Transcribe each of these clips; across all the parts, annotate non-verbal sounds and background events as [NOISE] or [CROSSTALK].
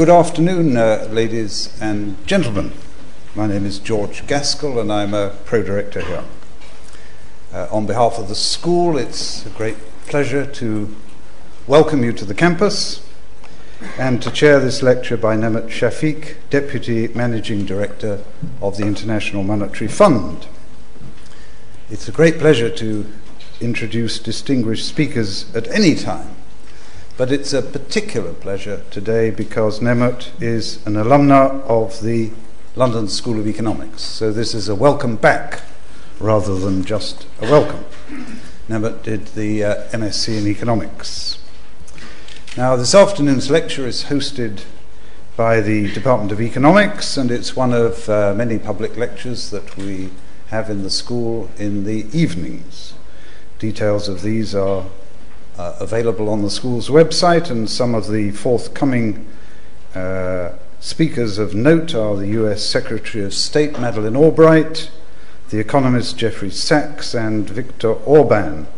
Good afternoon, uh, ladies and gentlemen. My name is George Gaskell, and I'm a pro director here. Uh, on behalf of the school, it's a great pleasure to welcome you to the campus and to chair this lecture by Nemat Shafik, Deputy Managing Director of the International Monetary Fund. It's a great pleasure to introduce distinguished speakers at any time, but it's a particular pleasure today because Nemat is an alumna of the London School of Economics. So this is a welcome back rather than just a welcome. Nemat did the uh, MSc in Economics. Now, this afternoon's lecture is hosted by the Department of Economics, and it's one of uh, many public lectures that we have in the school in the evenings. Details of these are uh, available on the school's website, and some of the forthcoming uh, speakers of note are the US Secretary of State Madeleine Albright, the economist Jeffrey Sachs, and Viktor Orban,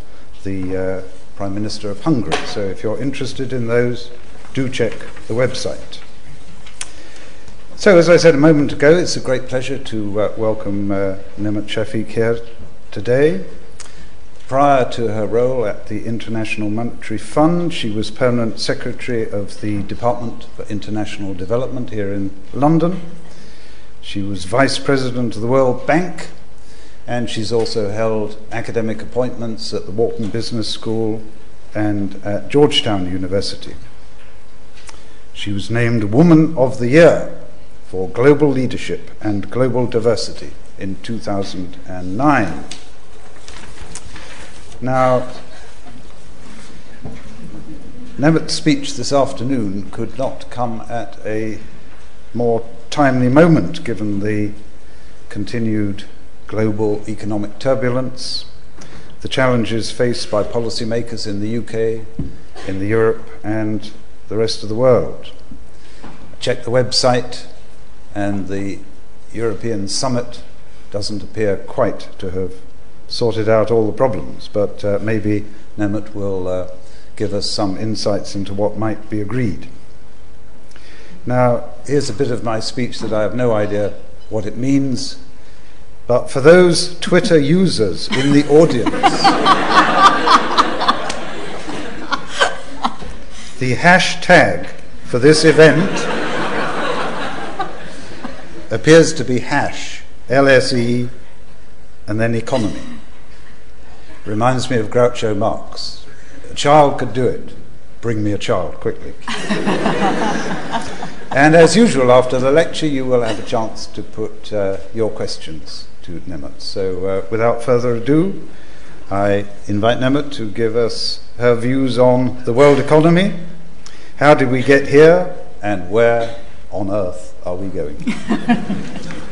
the uh, Prime Minister of Hungary. So if you're interested in those, do check the website. So, as I said a moment ago, it's a great pleasure to uh, welcome uh, Nemat Shafik here today. Prior to her role at the International Monetary Fund, she was permanent secretary of the Department for International Development here in London. She was vice president of the World Bank, and she's also held academic appointments at the Wharton Business School and at Georgetown University. She was named Woman of the Year for Global Leadership and Global Diversity in 2009. Now, Nemat's speech this afternoon could not come at a more timely moment given the continued global economic turbulence, the challenges faced by policymakers in the UK, in the Europe, and the rest of the world. Check the website and the European summit doesn't appear quite to have sorted out all the problems, but uh, maybe Nemat will uh, give us some insights into what might be agreed. Now, here's a bit of my speech that I have no idea what it means, but for those Twitter users in the audience, [LAUGHS] the hashtag for this event appears to be hash, LSE, and then economy. Reminds me of Groucho Marx. A child could do it. Bring me a child quickly. [LAUGHS] and as usual, after the lecture, you will have a chance to put uh, your questions to Nemat. So, uh, without further ado, I invite Nemat to give us her views on the world economy. How did we get here, and where on earth are we going? [LAUGHS]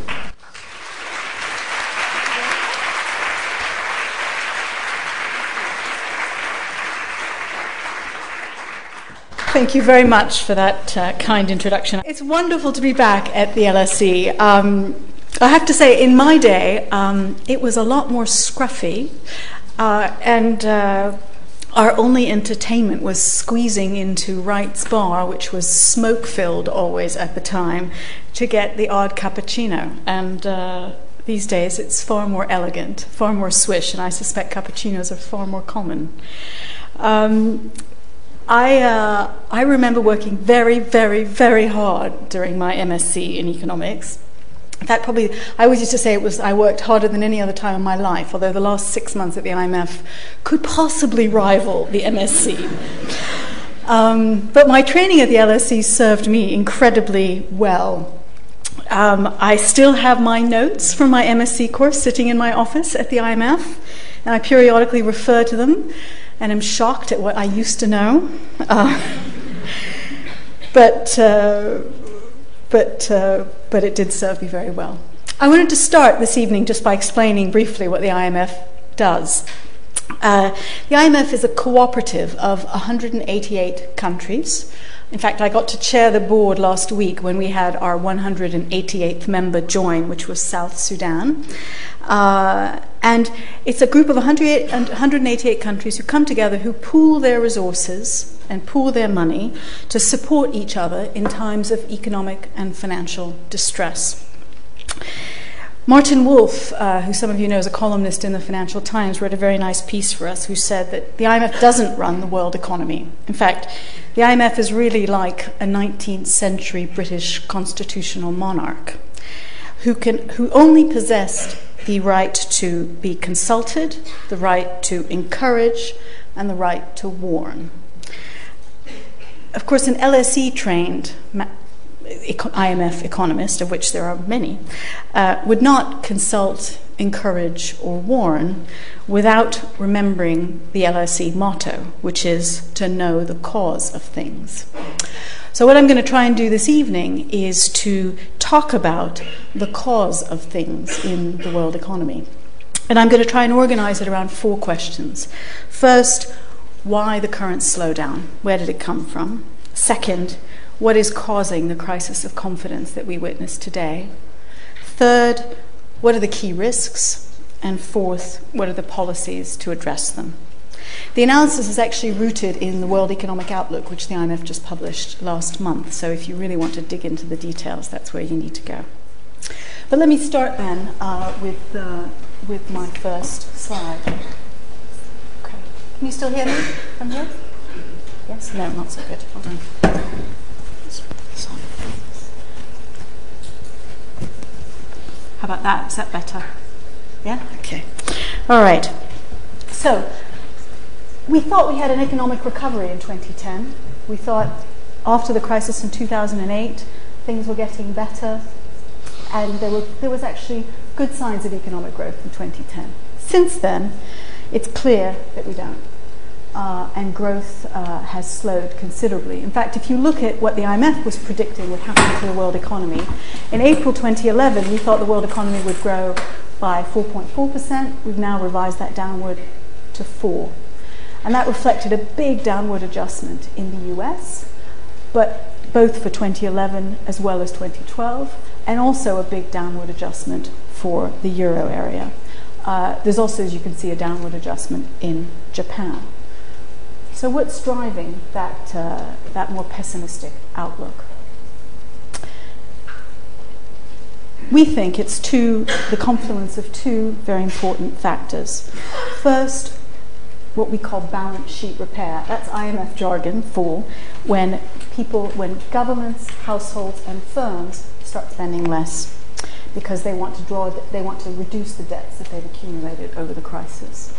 Thank you very much for that uh, kind introduction. It's wonderful to be back at the LSE. Um, I have to say, in my day, um, it was a lot more scruffy, uh, and uh, our only entertainment was squeezing into Wright's Bar, which was smoke filled always at the time, to get the odd cappuccino. And uh, these days it's far more elegant, far more swish, and I suspect cappuccinos are far more common. Um, I, uh, I remember working very, very, very hard during my MSc in economics in fact, probably I always used to say it was I worked harder than any other time in my life, although the last six months at the IMF could possibly rival the MSc. Um, but my training at the LSE served me incredibly well. Um, I still have my notes from my MSc course sitting in my office at the IMF, and I periodically refer to them, and I'm shocked at what I used to know. Uh, but uh, but, uh, but it did serve me very well. I wanted to start this evening just by explaining briefly what the IMF does. Uh, the IMF is a cooperative of 188 countries. In fact, I got to chair the board last week when we had our 188th member join, which was South Sudan. Uh, and it's a group of 188 countries who come together, who pool their resources, and pool their money to support each other in times of economic and financial distress. Martin Wolf, uh, who some of you know is a columnist in the Financial Times, wrote a very nice piece for us who said that the IMF doesn't run the world economy. In fact, the IMF is really like a 19th century British constitutional monarch who, can, who only possessed the right to be consulted, the right to encourage, and the right to warn. Of course, an LSE trained IMF economists, of which there are many, uh, would not consult, encourage, or warn without remembering the LSE motto, which is to know the cause of things. So, what I'm going to try and do this evening is to talk about the cause of things in the world economy. And I'm going to try and organize it around four questions. First, why the current slowdown? Where did it come from? Second, what is causing the crisis of confidence that we witness today? Third, what are the key risks? And fourth, what are the policies to address them? The analysis is actually rooted in the World Economic Outlook, which the IMF just published last month. So if you really want to dig into the details, that's where you need to go. But let me start then uh, with, uh, with my first slide. Okay. Can you still hear me from here? Yes? No, not so good. How about that? Is that better? Yeah? Okay. All right. So, we thought we had an economic recovery in 2010. We thought after the crisis in 2008, things were getting better, and there, were, there was actually good signs of economic growth in 2010. Since then, it's clear that we don't. Uh, and growth uh, has slowed considerably. In fact, if you look at what the IMF was predicting would happen to the world economy, in April 2011, we thought the world economy would grow by 4.4%. We've now revised that downward to 4 and that reflected a big downward adjustment in the US, but both for 2011 as well as 2012, and also a big downward adjustment for the euro area. Uh, there's also, as you can see, a downward adjustment in Japan. So, what's driving that, uh, that more pessimistic outlook? We think it's two, the confluence of two very important factors. First, what we call balance sheet repair. That's IMF jargon for when people, when governments, households, and firms start spending less because they want to draw, they want to reduce the debts that they've accumulated over the crisis.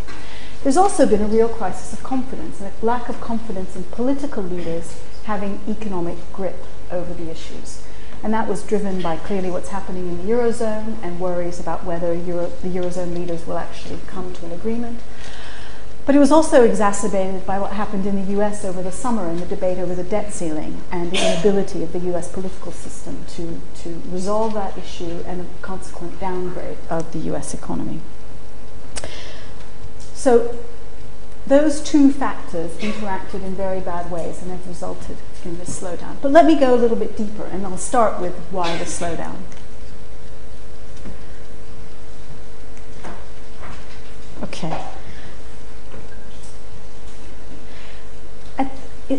There's also been a real crisis of confidence a lack of confidence in political leaders having economic grip over the issues. And that was driven by clearly what's happening in the Eurozone and worries about whether Euro, the Eurozone leaders will actually come to an agreement. But it was also exacerbated by what happened in the US over the summer and the debate over the debt ceiling and the inability of the US political system to, to resolve that issue and a consequent downgrade of the US economy. So those two factors interacted in very bad ways and have resulted in this slowdown. But let me go a little bit deeper and I'll start with why the slowdown. Okay.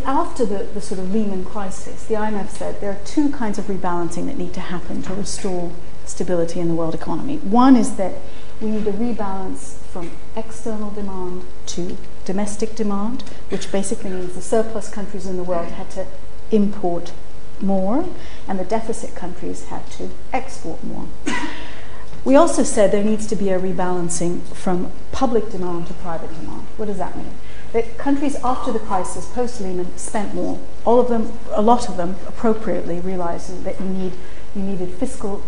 after the, the sort of Lehman crisis, the IMF said there are two kinds of rebalancing that need to happen to restore stability in the world economy. One is that we need a rebalance from external demand to domestic demand, which basically means the surplus countries in the world had to import more, and the deficit countries had to export more. We also said there needs to be a rebalancing from public demand to private demand. What does that mean? that countries after the crisis, post Lehman, spent more. All of them, a lot of them, appropriately realized that you need you needed fiscal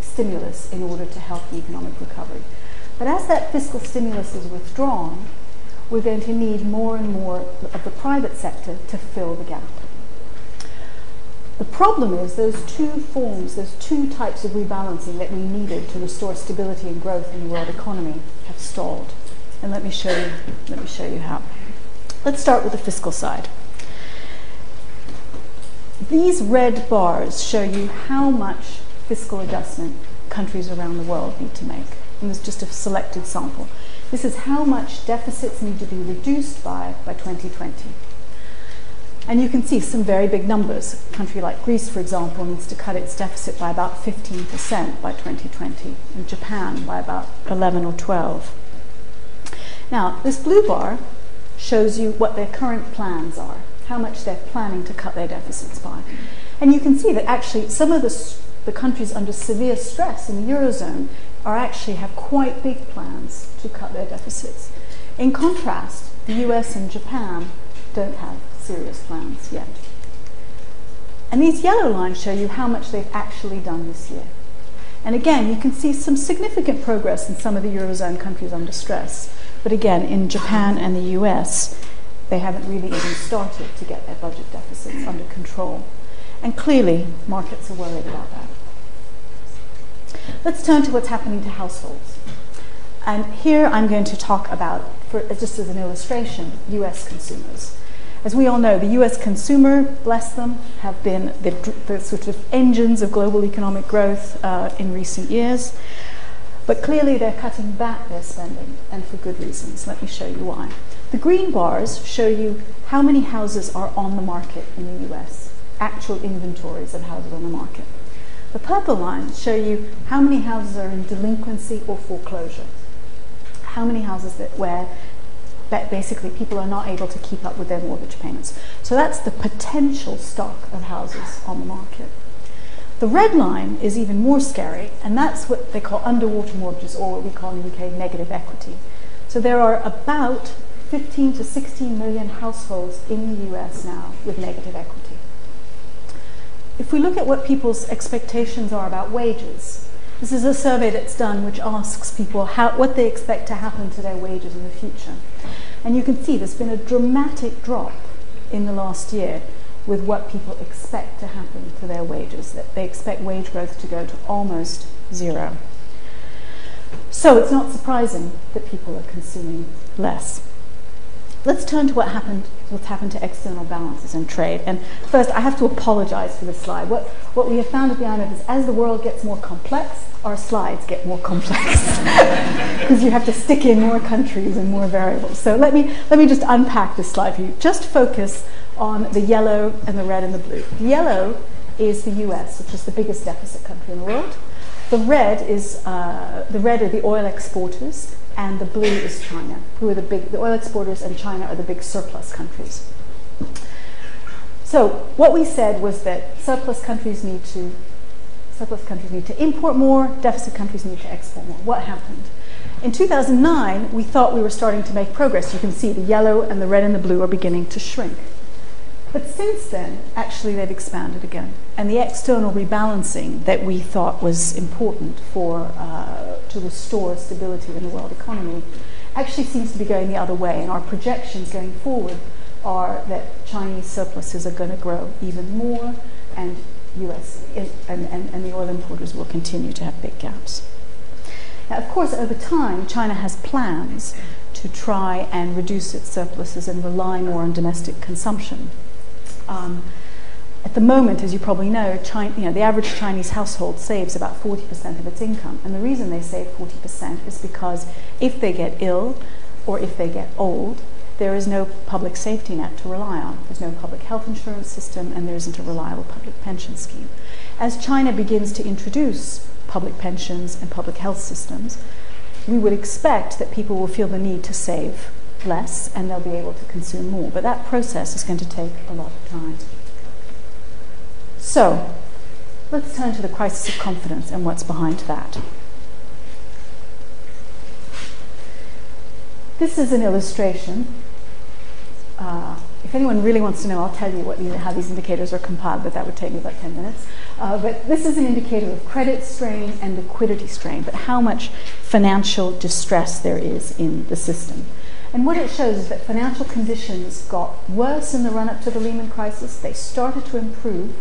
stimulus in order to help the economic recovery. But as that fiscal stimulus is withdrawn, we're going to need more and more of the private sector to fill the gap. The problem is those two forms, those two types of rebalancing that we needed to restore stability and growth in the world economy have stalled. And let me show you, let me show you how. Let's start with the fiscal side. These red bars show you how much fiscal adjustment countries around the world need to make. And there's just a selected sample. This is how much deficits need to be reduced by by 2020. And you can see some very big numbers. A country like Greece, for example, needs to cut its deficit by about 15% by 2020, and Japan by about 11 or 12. Now, this blue bar shows you what their current plans are, how much they're planning to cut their deficits by. And you can see that actually some of the, the countries under severe stress in the Eurozone are actually have quite big plans to cut their deficits. In contrast, the US and Japan don't have serious plans yet. And these yellow lines show you how much they've actually done this year. And again, you can see some significant progress in some of the Eurozone countries under stress. But again, in Japan and the US, they haven't really even started to get their budget deficits under control. And clearly, markets are worried about that. Let's turn to what's happening to households. And here I'm going to talk about, for, just as an illustration, US consumers. As we all know, the US consumer, bless them, have been the, the sort of engines of global economic growth uh, in recent years. But clearly they're cutting back their spending, and for good reasons. Let me show you why. The green bars show you how many houses are on the market in the US, actual inventories of houses on the market. The purple lines show you how many houses are in delinquency or foreclosure. How many houses that where basically people are not able to keep up with their mortgage payments. So that's the potential stock of houses on the market. The red line is even more scary, and that's what they call underwater mortgages, or what we call in the UK negative equity. So there are about 15 to 16 million households in the US now with negative equity. If we look at what people's expectations are about wages, this is a survey that's done which asks people how, what they expect to happen to their wages in the future. And you can see there's been a dramatic drop in the last year with what people expect to happen to their wages, that they expect wage growth to go to almost zero. So it's not surprising that people are consuming less. Let's turn to what happened, what's happened to external balances and trade. And first, I have to apologize for this slide. What, what we have found at the IMF is as the world gets more complex, our slides get more complex [LAUGHS] because you have to stick in more countries and more variables. So let me, let me just unpack this slide for you. Just focus on the yellow and the red and the blue. Yellow is the US, which is the biggest deficit country in the world. The red is uh, the red are the oil exporters, and the blue is China, who are the big, the oil exporters and China are the big surplus countries. So what we said was that surplus countries need to, surplus countries need to import more, deficit countries need to export more. What happened? In 2009, we thought we were starting to make progress. You can see the yellow and the red and the blue are beginning to shrink. But since then, actually, they've expanded again. And the external rebalancing that we thought was important for uh, to restore stability in the world economy actually seems to be going the other way. And our projections going forward are that Chinese surpluses are going to grow even more, and US and, and, and the oil importers will continue to have big gaps. Now, of course, over time, China has plans to try and reduce its surpluses and rely more on domestic consumption. Um, at the moment, as you probably know, China, you know, the average Chinese household saves about 40% of its income. And the reason they save 40% is because if they get ill or if they get old, there is no public safety net to rely on. There's no public health insurance system, and there isn't a reliable public pension scheme. As China begins to introduce public pensions and public health systems, we would expect that people will feel the need to save less and they'll be able to consume more. But that process is going to take a lot of time. So, let's turn to the crisis of confidence and what's behind that. This is an illustration. Uh, if anyone really wants to know, I'll tell you what, how these indicators are compiled, but that would take me about 10 minutes. Uh, but this is an indicator of credit strain and liquidity strain, but how much financial distress there is in the system. And what it shows is that financial conditions got worse in the run up to the Lehman crisis. They started to improve,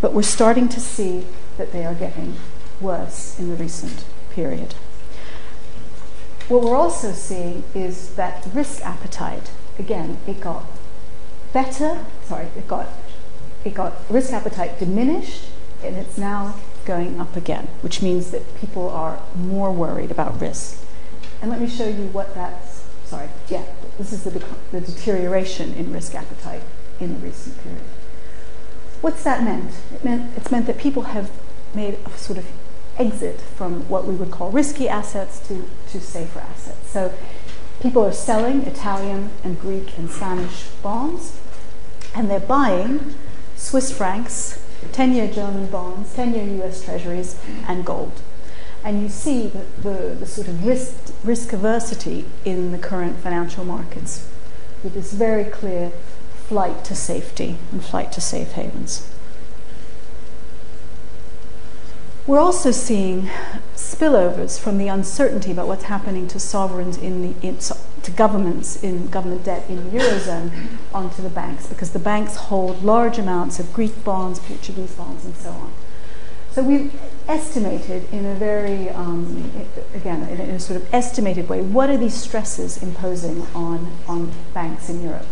but we're starting to see that they are getting worse in the recent period. What we're also seeing is that risk appetite, again, it got better, sorry, it got, it got risk appetite diminished, and it's now going up again, which means that people are more worried about risk. And let me show you what that's sorry, yeah, this is the, the deterioration in risk appetite in the recent period. What's that meant? It meant it's meant that people have made a sort of exit from what we would call risky assets to, to safer assets. So people are selling Italian and Greek and Spanish bonds, and they're buying Swiss francs, 10 year German bonds, 10 year US treasuries, and gold. And you see the, the, the sort of risk, risk aversity in the current financial markets with this very clear flight to safety and flight to safe havens. We're also seeing spillovers from the uncertainty about what's happening to sovereigns in the in, to governments in government debt in the eurozone onto the banks because the banks hold large amounts of Greek bonds, Portuguese bonds, and so on. So we've estimated in a very um, again in a, sort of estimated way what are these stresses imposing on on banks in Europe.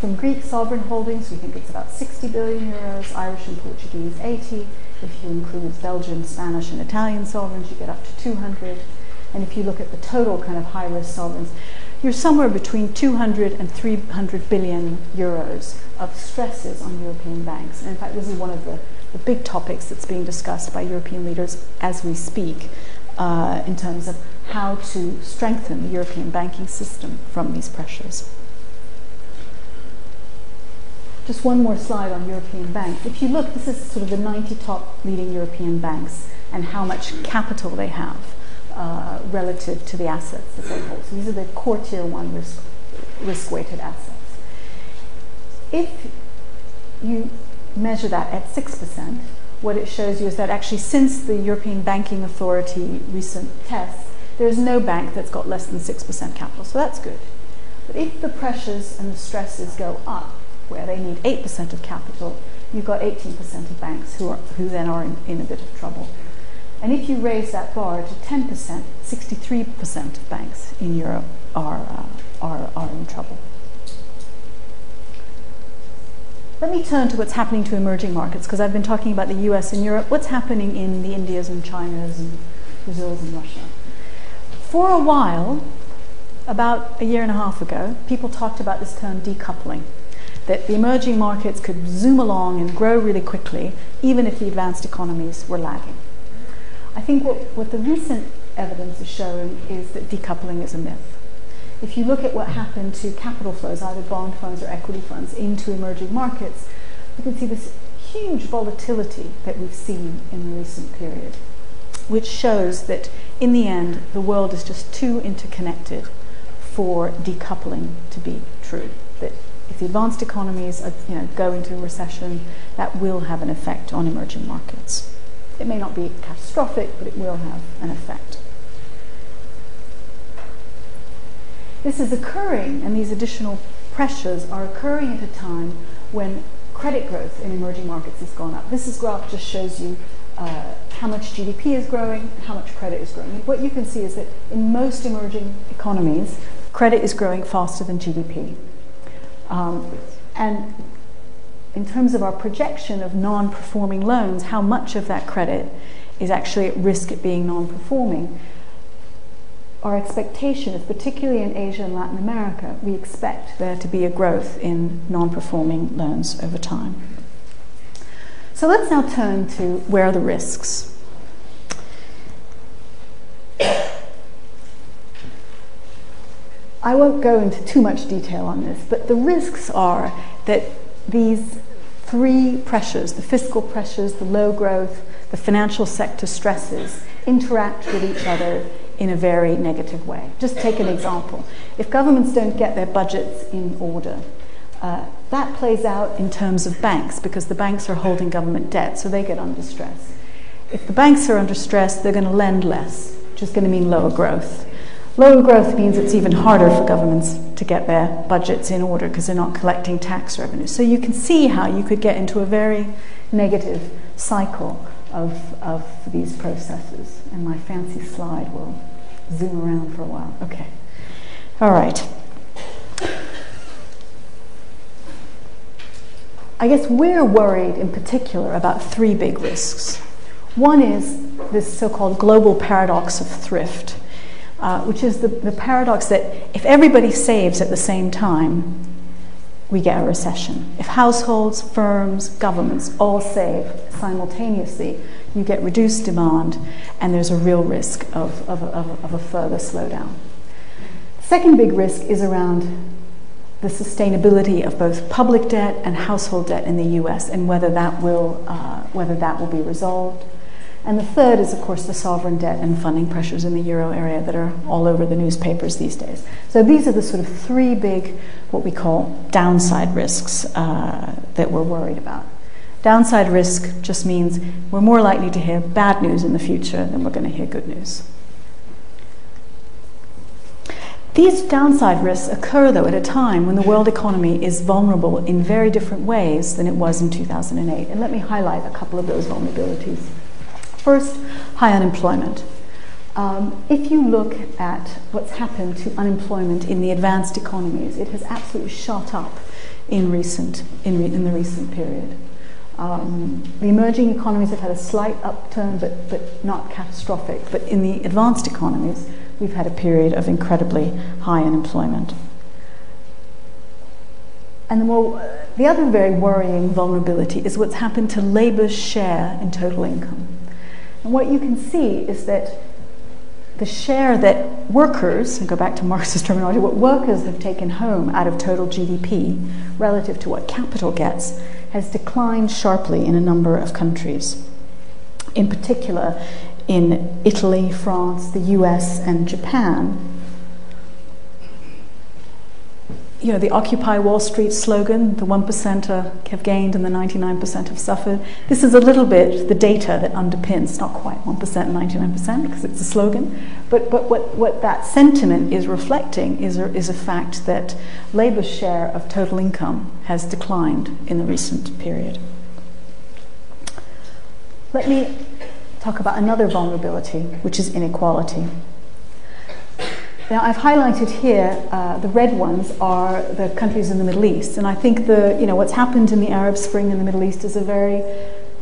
From Greek sovereign holdings, we think it's about 60 billion euros, Irish and Portuguese 80. If you include Belgian, Spanish, and Italian sovereigns, you get up to 200. And if you look at the total kind of high risk sovereigns, you're somewhere between 200 and 300 billion euros of stresses on European banks. And in fact, this is one of the, the big topics that's being discussed by European leaders as we speak uh, in terms of how to strengthen the European banking system from these pressures. Just one more slide on European banks. If you look, this is sort of the 90 top leading European banks and how much capital they have uh, relative to the assets that they hold. So these are the core tier one risk, risk-weighted assets. If you measure that at 6%, what it shows you is that actually since the European Banking Authority recent tests, there's no bank that's got less than 6% capital. So that's good. But if the pressures and the stresses go up, where they need 8% of capital, you've got 18% of banks who, are, who then are in, in a bit of trouble. And if you raise that bar to 10%, 63% of banks in Europe are, uh, are, are in trouble. Let me turn to what's happening to emerging markets, because I've been talking about the US and Europe. What's happening in the Indias and Chinas and Brazils and Russia? For a while, about a year and a half ago, people talked about this term decoupling that the emerging markets could zoom along and grow really quickly, even if the advanced economies were lagging. I think what, what the recent evidence is showing is that decoupling is a myth. If you look at what happened to capital flows, either bond funds or equity funds, into emerging markets, you can see this huge volatility that we've seen in the recent period, which shows that in the end, the world is just too interconnected for decoupling to be true. That if the advanced economies are, you know, go into a recession, that will have an effect on emerging markets. It may not be catastrophic, but it will have an effect. This is occurring, and these additional pressures are occurring at a time when credit growth in emerging markets has gone up. This is graph just shows you uh, how much GDP is growing, how much credit is growing. What you can see is that in most emerging economies, credit is growing faster than GDP. Um, and in terms of our projection of non performing loans, how much of that credit is actually at risk of being non performing, our expectation is, particularly in Asia and Latin America, we expect there to be a growth in non performing loans over time. So let's now turn to where are the risks. I won't go into too much detail on this, but the risks are that these three pressures the fiscal pressures, the low growth, the financial sector stresses interact with each other in a very negative way. Just take an example. If governments don't get their budgets in order, uh, that plays out in terms of banks because the banks are holding government debt, so they get under stress. If the banks are under stress, they're going to lend less, which is going to mean lower growth. Lower growth means it's even harder for governments to get their budgets in order because they're not collecting tax revenue. So you can see how you could get into a very negative cycle of, of these processes. And my fancy slide will zoom around for a while. Okay. All right. I guess we're worried in particular about three big risks. One is this so called global paradox of thrift uh, which is the, the paradox that if everybody saves at the same time, we get a recession. If households, firms, governments all save simultaneously, you get reduced demand and there's a real risk of, of, of, of a further slowdown. Second big risk is around the sustainability of both public debt and household debt in the US and whether that will, uh, whether that will be resolved. And the third is, of course, the sovereign debt and funding pressures in the euro area that are all over the newspapers these days. So these are the sort of three big, what we call downside risks uh, that we're worried about. Downside risk just means we're more likely to hear bad news in the future than we're going to hear good news. These downside risks occur, though, at a time when the world economy is vulnerable in very different ways than it was in 2008. And let me highlight a couple of those vulnerabilities. First, high unemployment. Um, if you look at what's happened to unemployment in the advanced economies, it has absolutely shot up in, recent, in, re- in the recent period. Um, the emerging economies have had a slight upturn, but, but not catastrophic. But in the advanced economies, we've had a period of incredibly high unemployment. And the, more, the other very worrying vulnerability is what's happened to labor's share in total income. And what you can see is that the share that workers, and go back to Marxist terminology, what workers have taken home out of total GDP relative to what capital gets has declined sharply in a number of countries. In particular, in Italy, France, the US, and Japan, you know, the Occupy Wall Street slogan, the 1% have gained and the 99% have suffered. This is a little bit the data that underpins, not quite 1% and 99% because it's a slogan, but, but what, what that sentiment is reflecting is a, is a fact that labor's share of total income has declined in the recent period. Let me talk about another vulnerability, which is inequality. Now, I've highlighted here uh, the red ones are the countries in the Middle East, and I think the you know what's happened in the Arab Spring in the Middle East is a very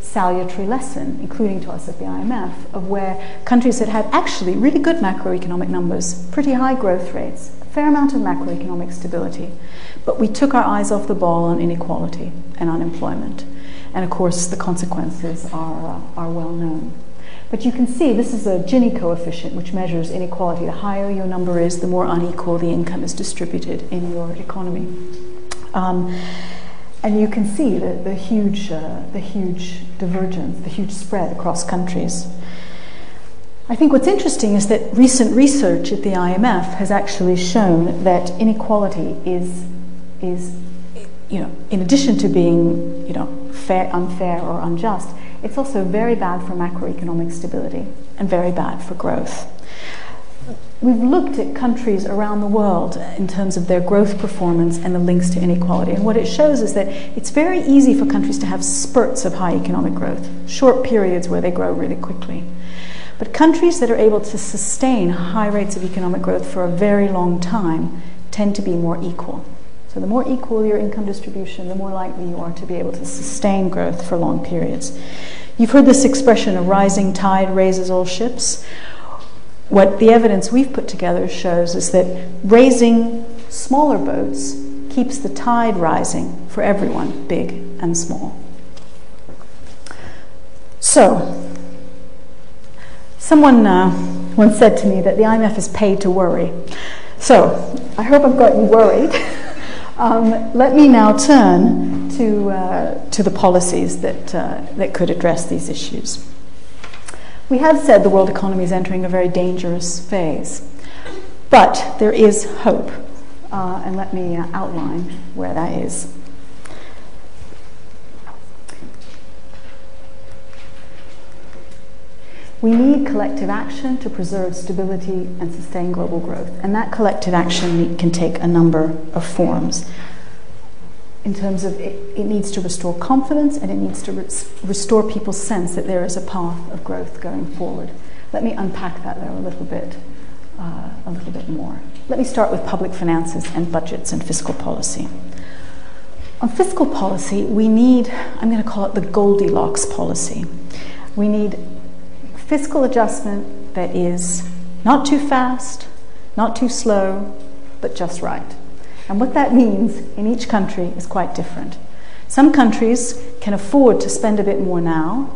salutary lesson, including to us at the IMF, of where countries that had actually really good macroeconomic numbers, pretty high growth rates, a fair amount of macroeconomic stability, but we took our eyes off the ball on inequality and unemployment, and of course the consequences are uh, are well known. But you can see this is a Gini coefficient, which measures inequality. The higher your number is, the more unequal the income is distributed in your economy. Um, and you can see the, the, huge, uh, the huge divergence, the huge spread across countries. I think what's interesting is that recent research at the IMF has actually shown that inequality is, is you know, in addition to being, you know, fair, unfair or unjust, it's also very bad for macroeconomic stability and very bad for growth. We've looked at countries around the world in terms of their growth performance and the links to inequality. And what it shows is that it's very easy for countries to have spurts of high economic growth, short periods where they grow really quickly. But countries that are able to sustain high rates of economic growth for a very long time tend to be more equal. The more equal your income distribution, the more likely you are to be able to sustain growth for long periods. You've heard this expression, a rising tide raises all ships. What the evidence we've put together shows is that raising smaller boats keeps the tide rising for everyone, big and small. So, someone uh, once said to me that the IMF is paid to worry. So, I hope I've got you worried. [LAUGHS] Um, let me now turn to, uh, to the policies that, uh, that could address these issues. We have said the world economy is entering a very dangerous phase, but there is hope. Uh, and let me uh, outline where that is. We need collective action to preserve stability and sustain global growth. And that collective action can take a number of forms. In terms of it, it needs to restore confidence and it needs to re- restore people's sense that there is a path of growth going forward. Let me unpack that there a little bit, uh, a little bit more. Let me start with public finances and budgets and fiscal policy. On fiscal policy, we need, I'm going to call it the Goldilocks policy. We need fiscal adjustment that is not too fast, not too slow, but just right. And what that means in each country is quite different. Some countries can afford to spend a bit more now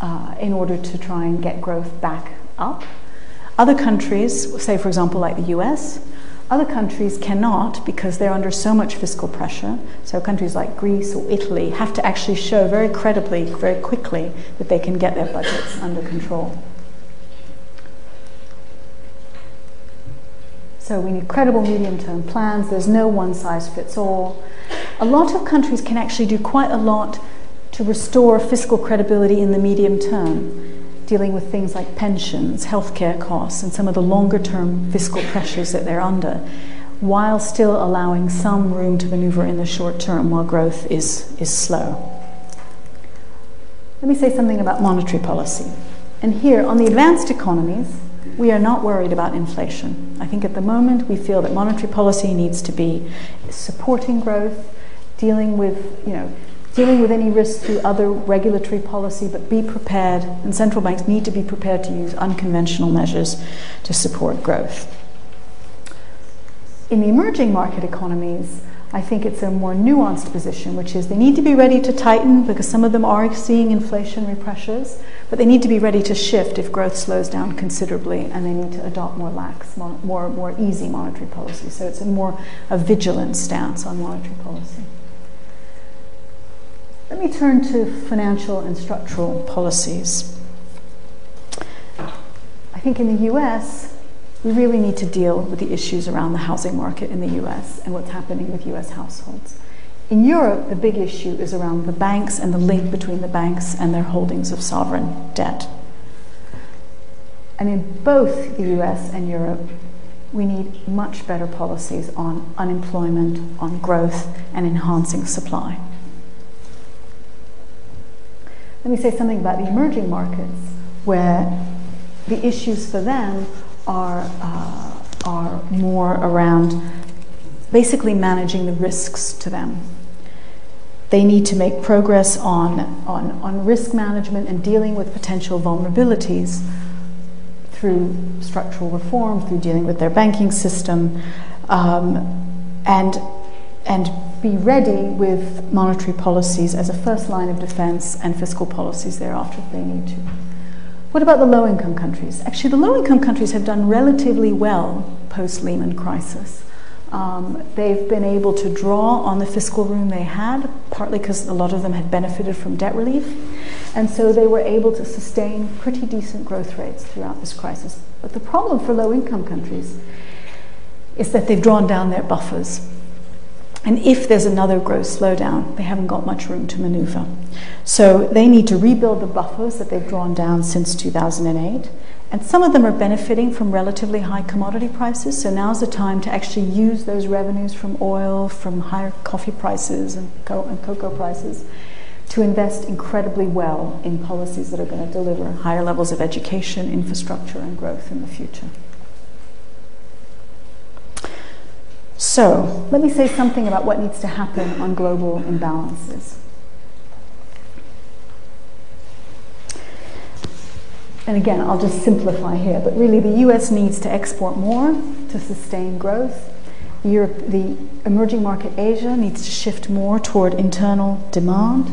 uh, in order to try and get growth back up. Other countries, say for example like the US, other countries cannot because they're under so much fiscal pressure. So countries like Greece or Italy have to actually show very credibly, very quickly, that they can get their budgets under control. So we need credible medium term plans. There's no one size fits all. A lot of countries can actually do quite a lot to restore fiscal credibility in the medium term, dealing with things like pensions, healthcare costs, and some of the longer term fiscal pressures that they're under, while still allowing some room to maneuver in the short term while growth is, is slow. Let me say something about monetary policy. And here, on the advanced economies, we are not worried about inflation. I think at the moment we feel that monetary policy needs to be supporting growth, dealing with, you know, dealing with any risks through other regulatory policy, but be prepared, and central banks need to be prepared to use unconventional measures to support growth. In the emerging market economies, I think it's a more nuanced position, which is they need to be ready to tighten because some of them are seeing inflationary pressures, but they need to be ready to shift if growth slows down considerably, and they need to adopt more lax, more, more, more easy monetary policy. So it's a more a vigilant stance on monetary policy. Let me turn to financial and structural policies. I think in the US, we really need to deal with the issues around the housing market in the US and what's happening with US households. In Europe, the big issue is around the banks and the link between the banks and their holdings of sovereign debt. And in both the US and Europe, we need much better policies on unemployment, on growth, and enhancing supply. Let me say something about the emerging markets, where the issues for them are, uh, are more around basically managing the risks to them. They need to make progress on, on, on risk management and dealing with potential vulnerabilities through structural reform, through dealing with their banking system, um, and, and be ready with monetary policies as a first line of defense and fiscal policies thereafter if they need to. What about the low income countries? Actually, the low income countries have done relatively well post Lehman crisis. Um, they've been able to draw on the fiscal room they had, partly because a lot of them had benefited from debt relief. And so they were able to sustain pretty decent growth rates throughout this crisis. But the problem for low income countries is that they've drawn down their buffers. And if there's another growth slowdown, they haven't got much room to maneuver. So they need to rebuild the buffers that they've drawn down since 2008. And some of them are benefiting from relatively high commodity prices. So now's the time to actually use those revenues from oil, from higher coffee prices and, co- and cocoa prices to invest incredibly well in policies that are going to deliver higher levels of education, infrastructure, and growth in the future. So, let me say something about what needs to happen on global imbalances. And again, I'll just simplify here, but really the US needs to export more to sustain growth. Europe, the emerging market Asia needs to shift more toward internal demand,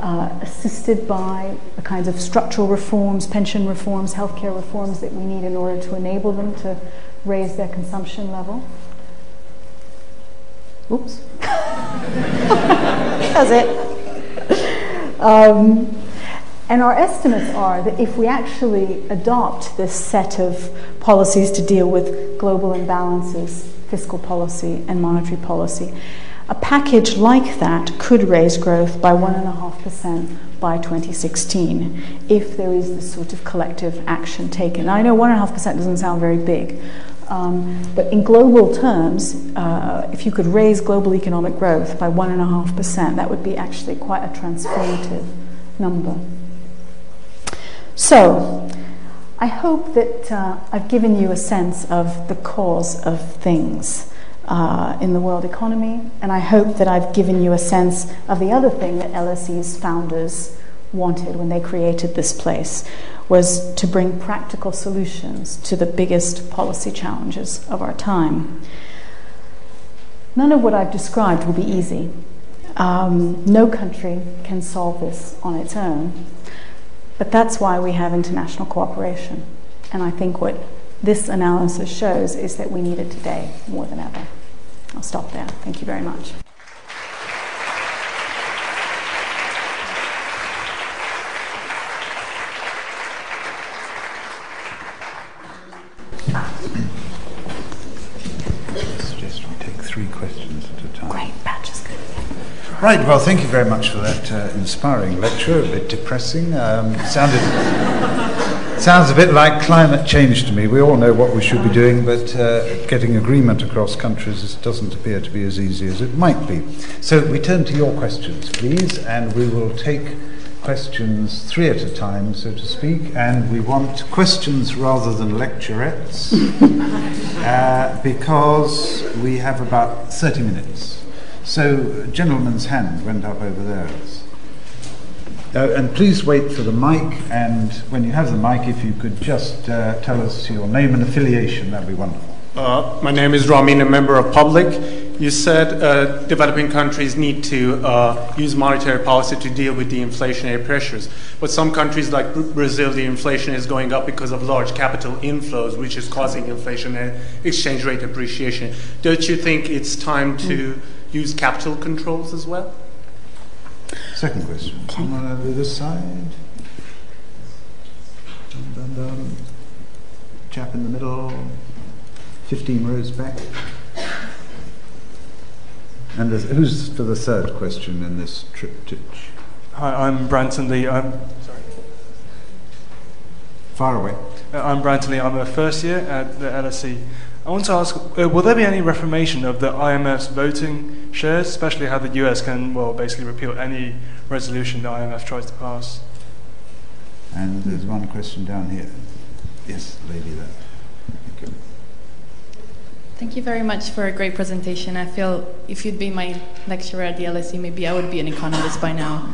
uh, assisted by the kinds of structural reforms, pension reforms, healthcare reforms that we need in order to enable them to raise their consumption level. Oops. [LAUGHS] That's it. Um, and our estimates are that if we actually adopt this set of policies to deal with global imbalances, fiscal policy, and monetary policy, a package like that could raise growth by 1.5% by 2016 if there is this sort of collective action taken. Now, I know 1.5% doesn't sound very big, um, but in global terms, uh, if you could raise global economic growth by 1.5%, that would be actually quite a transformative number. So, I hope that uh, I've given you a sense of the cause of things uh, in the world economy, and I hope that I've given you a sense of the other thing that LSE's founders wanted when they created this place, was to bring practical solutions to the biggest policy challenges of our time. none of what I've described will be easy. Um, no country can solve this on its own. But that's why we have international cooperation. And I think what this analysis shows is that we need it today more than ever. I'll stop there. Thank you very much. Right, well, thank you very much for that uh, inspiring lecture. A bit depressing. Um, sounded [LAUGHS] sounds a bit like climate change to me. We all know what we should be doing, but uh, getting agreement across countries doesn't appear to be as easy as it might be. So we turn to your questions, please, and we will take questions three at a time, so to speak, and we want questions rather than lecturettes [LAUGHS] uh, because we have about 30 minutes. So, gentleman's hand went up over there. Uh, and please wait for the mic, and when you have the mic, if you could just uh, tell us your name and affiliation, that'd be wonderful. Uh, my name is Ramin, a member of Public. You said uh, developing countries need to uh, use monetary policy to deal with the inflationary pressures. But some countries like Brazil, the inflation is going up because of large capital inflows, which is causing inflation and exchange rate appreciation. Don't you think it's time to mm use capital controls as well? Second question. Someone over this side. Dun, dun, dun. Chap in the middle. 15 rows back. And who's for the third question in this triptych? Hi, I'm Branton Lee. I'm sorry. Far away. Uh, I'm Branton Lee. I'm a first year at the LSE. I want to ask, uh, will there be any reformation of the IMF's voting shares, especially how the US can, well, basically repeal any resolution the IMF tries to pass? And there's one question down here. Yes, lady there. Thank you. Thank you very much for a great presentation. I feel if you'd be my lecturer at the LSE, maybe I would be an economist by now.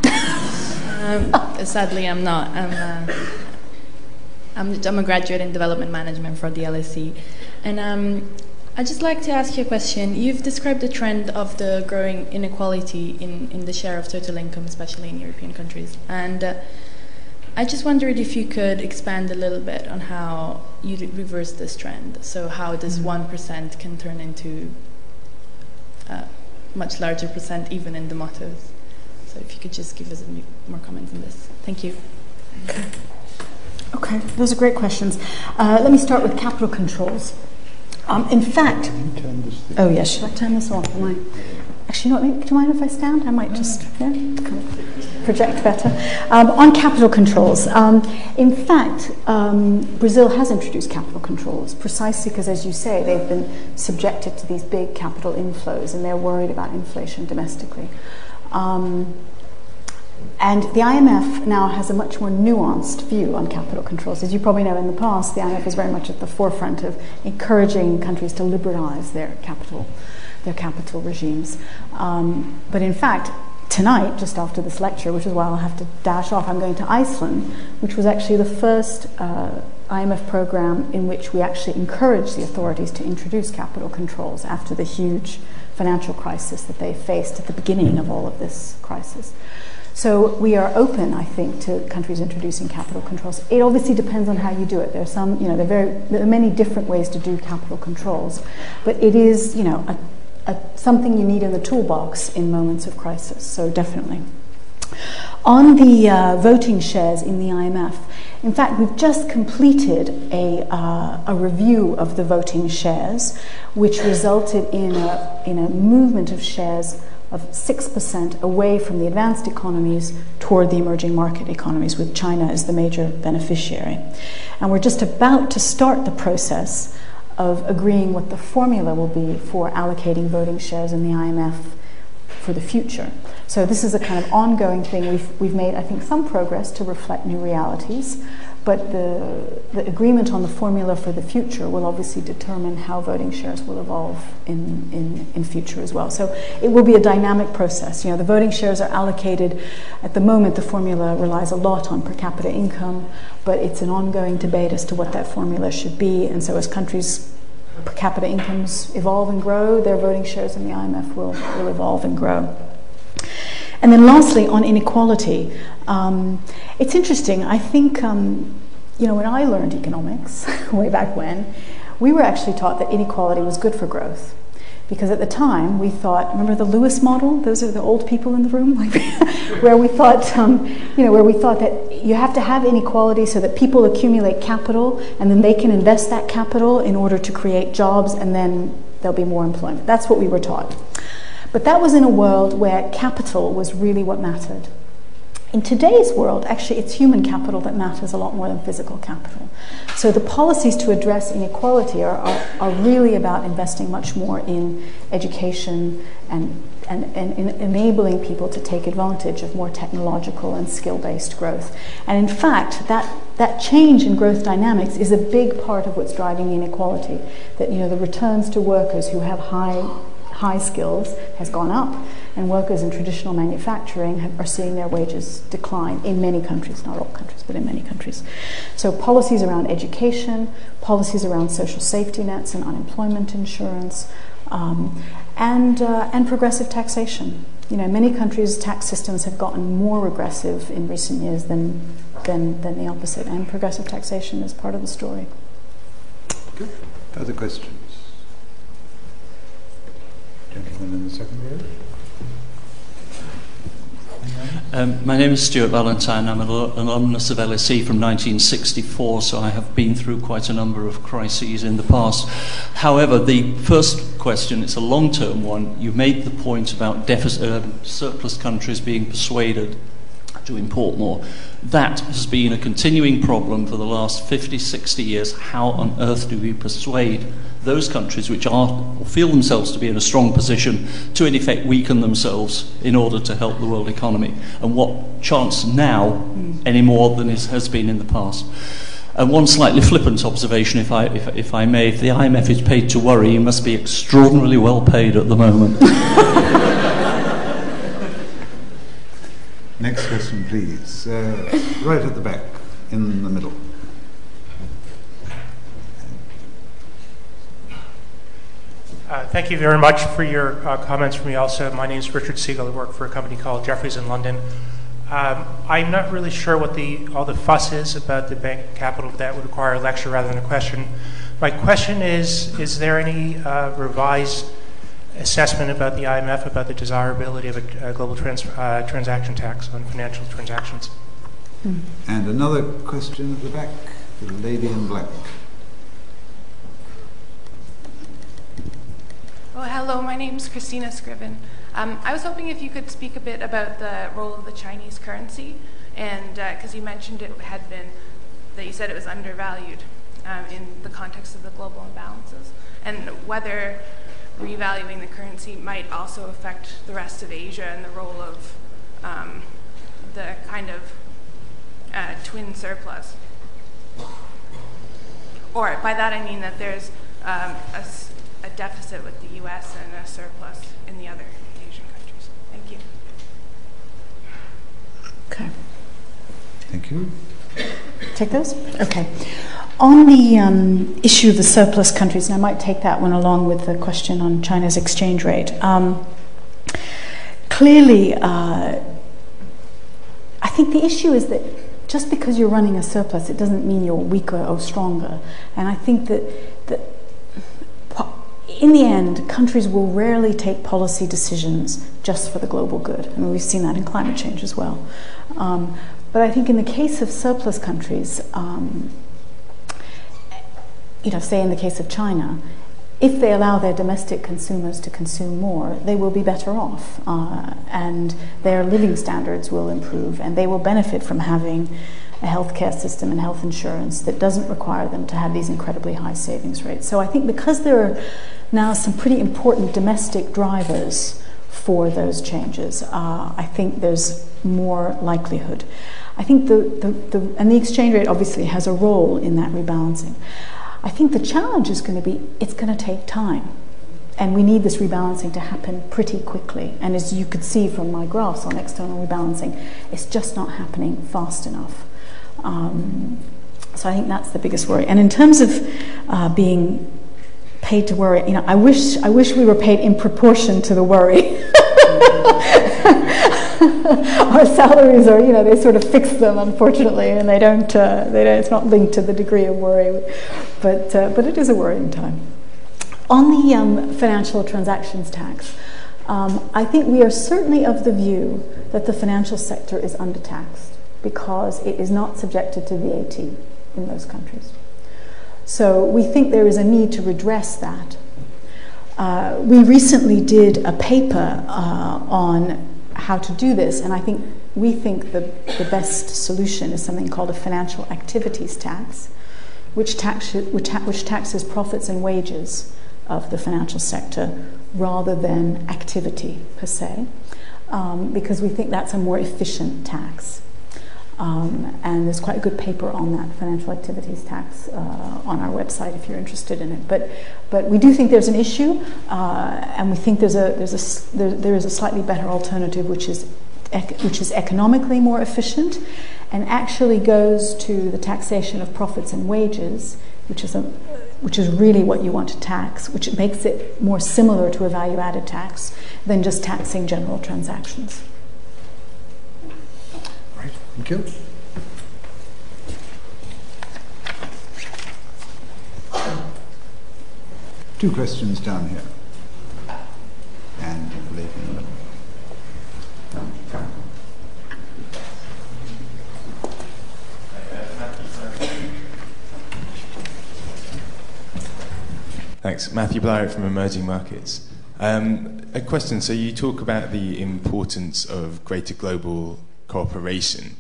um, sadly, I'm not. I'm, uh, I'm, I'm, a graduate in development management for the LSE. And um, I'd just like to ask you a question. You've described the trend of the growing inequality in, in the share of total income, especially in European countries. And uh, I just wondered if you could expand a little bit on how you reverse this trend. So, how this mm-hmm. 1% can turn into a much larger percent, even in the mottos. So, if you could just give us more comments on this. Thank you. Okay. Okay, those are great questions. Uh, let me start with capital controls. Um, in fact, oh yes, should I turn this off? Am I? Actually, not. Do you mind if I stand? I might just yeah, project better. Um, on capital controls, um, in fact, um, Brazil has introduced capital controls precisely because, as you say, they've been subjected to these big capital inflows and they're worried about inflation domestically. Um, and the IMF now has a much more nuanced view on capital controls. As you probably know, in the past, the IMF was very much at the forefront of encouraging countries to liberalize their capital, their capital regimes. Um, but in fact, tonight, just after this lecture, which is why I'll have to dash off, I'm going to Iceland, which was actually the first uh, IMF program in which we actually encouraged the authorities to introduce capital controls after the huge financial crisis that they faced at the beginning of all of this crisis. So we are open, I think, to countries introducing capital controls. It obviously depends on how you do it. There are some, you know, there are, very, there are many different ways to do capital controls, but it is, you know, a, a, something you need in the toolbox in moments of crisis. So definitely. On the uh, voting shares in the IMF, in fact, we've just completed a, uh, a review of the voting shares, which resulted in a, in a movement of shares of 6% away from the advanced economies toward the emerging market economies, with China as the major beneficiary. And we're just about to start the process of agreeing what the formula will be for allocating voting shares in the IMF for the future. So this is a kind of ongoing thing. We've, we've made, I think, some progress to reflect new realities. But the, the agreement on the formula for the future will obviously determine how voting shares will evolve in, in, in future as well. So it will be a dynamic process. You know, the voting shares are allocated. At the moment, the formula relies a lot on per capita income, but it's an ongoing debate as to what that formula should be. And so as countries per capita incomes evolve and grow, their voting shares in the IMF will, will evolve and grow. And then lastly, on inequality, um, it's interesting. I think, um, you know, when I learned economics [LAUGHS] way back when, we were actually taught that inequality was good for growth. Because at the time we thought, remember the Lewis model? Those are the old people in the room, [LAUGHS] [LAUGHS] where we thought, um, you know, where we thought that you have to have inequality so that people accumulate capital, and then they can invest that capital in order to create jobs, and then there'll be more employment. That's what we were taught. But that was in a world where capital was really what mattered. In today's world, actually, it's human capital that matters a lot more than physical capital. So the policies to address inequality are, are, are really about investing much more in education and, and, and in enabling people to take advantage of more technological and skill based growth. And in fact, that, that change in growth dynamics is a big part of what's driving inequality. That you know, the returns to workers who have high high skills has gone up, and workers in traditional manufacturing have, are seeing their wages decline in many countries, not all countries, but in many countries. So, policies around education, policies around social safety nets and unemployment insurance, um, and, uh, and progressive taxation. You know, many countries' tax systems have gotten more regressive in recent years than, than, than the opposite, and progressive taxation is part of the story. Good. Other questions? Gentleman in the second row. Um, my name is Stuart Valentine. I'm an alumnus of LSE from 1964, so I have been through quite a number of crises in the past. However, the first question, it's a long-term one. You made the point about deficit, uh, surplus countries being persuaded to import more. That has been a continuing problem for the last 50, 60 years. How on earth do we persuade those countries which are or feel themselves to be in a strong position to in effect weaken themselves in order to help the world economy and what chance now hmm. any more than is, has been in the past and one slightly flippant observation if I if, if I may if the IMF is paid to worry you must be extraordinarily well paid at the moment [LAUGHS] Next question, please. Uh, right at the back, in the middle. Uh, thank you very much for your uh, comments for me also. My name is Richard Siegel. I work for a company called Jefferies in London. Um, I'm not really sure what the all the fuss is about the bank capital. That would require a lecture rather than a question. My question is, is there any uh, revised assessment about the IMF about the desirability of a, a global trans, uh, transaction tax on financial transactions. Mm. And another question at the back, the lady in black. Well, hello, my name is Christina Scriven. Um, I was hoping if you could speak a bit about the role of the Chinese currency, and because uh, you mentioned it had been, that you said it was undervalued um, in the context of the global imbalances, and whether revaluing the currency might also affect the rest of Asia and the role of um, the kind of uh, twin surplus. Or by that I mean that there's um, a, a, deficit with the US and a surplus in the other Asian countries. Thank you. Okay. Thank you. Take those? Okay. On the um, issue of the surplus countries, and I might take that one along with the question on China's exchange rate. Um, clearly, uh, I think the issue is that just because you're running a surplus, it doesn't mean you're weaker or stronger. And I think that, that in the end, countries will rarely take policy decisions just for the global good. I mean, we've seen that in climate change as well. Um, but I think in the case of surplus countries, um, you know, say in the case of China, if they allow their domestic consumers to consume more, they will be better off, uh, and their living standards will improve, and they will benefit from having a healthcare system and health insurance that doesn't require them to have these incredibly high savings rates. So I think because there are now some pretty important domestic drivers for those changes, uh, I think there's more likelihood. I think the, the, the, and the exchange rate obviously has a role in that rebalancing. I think the challenge is going to be it's going to take time. And we need this rebalancing to happen pretty quickly. And as you could see from my graphs on external rebalancing, it's just not happening fast enough. Um, so I think that's the biggest worry. And in terms of uh, being paid to worry. You know, I wish I wish we were paid in proportion to the worry. [LAUGHS] [LAUGHS] Our salaries are, you know, they sort of fix them, unfortunately, and they don't. Uh, they don't. It's not linked to the degree of worry, but uh, but it is a worrying time. On the um, financial transactions tax, um, I think we are certainly of the view that the financial sector is undertaxed because it is not subjected to VAT in those countries. So we think there is a need to redress that. Uh, we recently did a paper uh, on how to do this, and I think we think the, the best solution is something called a financial activities tax, which, tax, which, which taxes profits and wages of the financial sector rather than activity per se, um, because we think that's a more efficient tax. Um, and there's quite a good paper on that financial activities tax uh, on our website if you're interested in it. But, but we do think there's an issue, uh, and we think there's a, there's a, there, there is a slightly better alternative, which is, ec- which is economically more efficient and actually goes to the taxation of profits and wages, which is, a, which is really what you want to tax, which makes it more similar to a value added tax than just taxing general transactions. Thank you. Two questions down here. And lady in the middle. Thanks. Matthew Blowett from Emerging Markets. Um, a question. So you talk about the importance of greater global cooperation,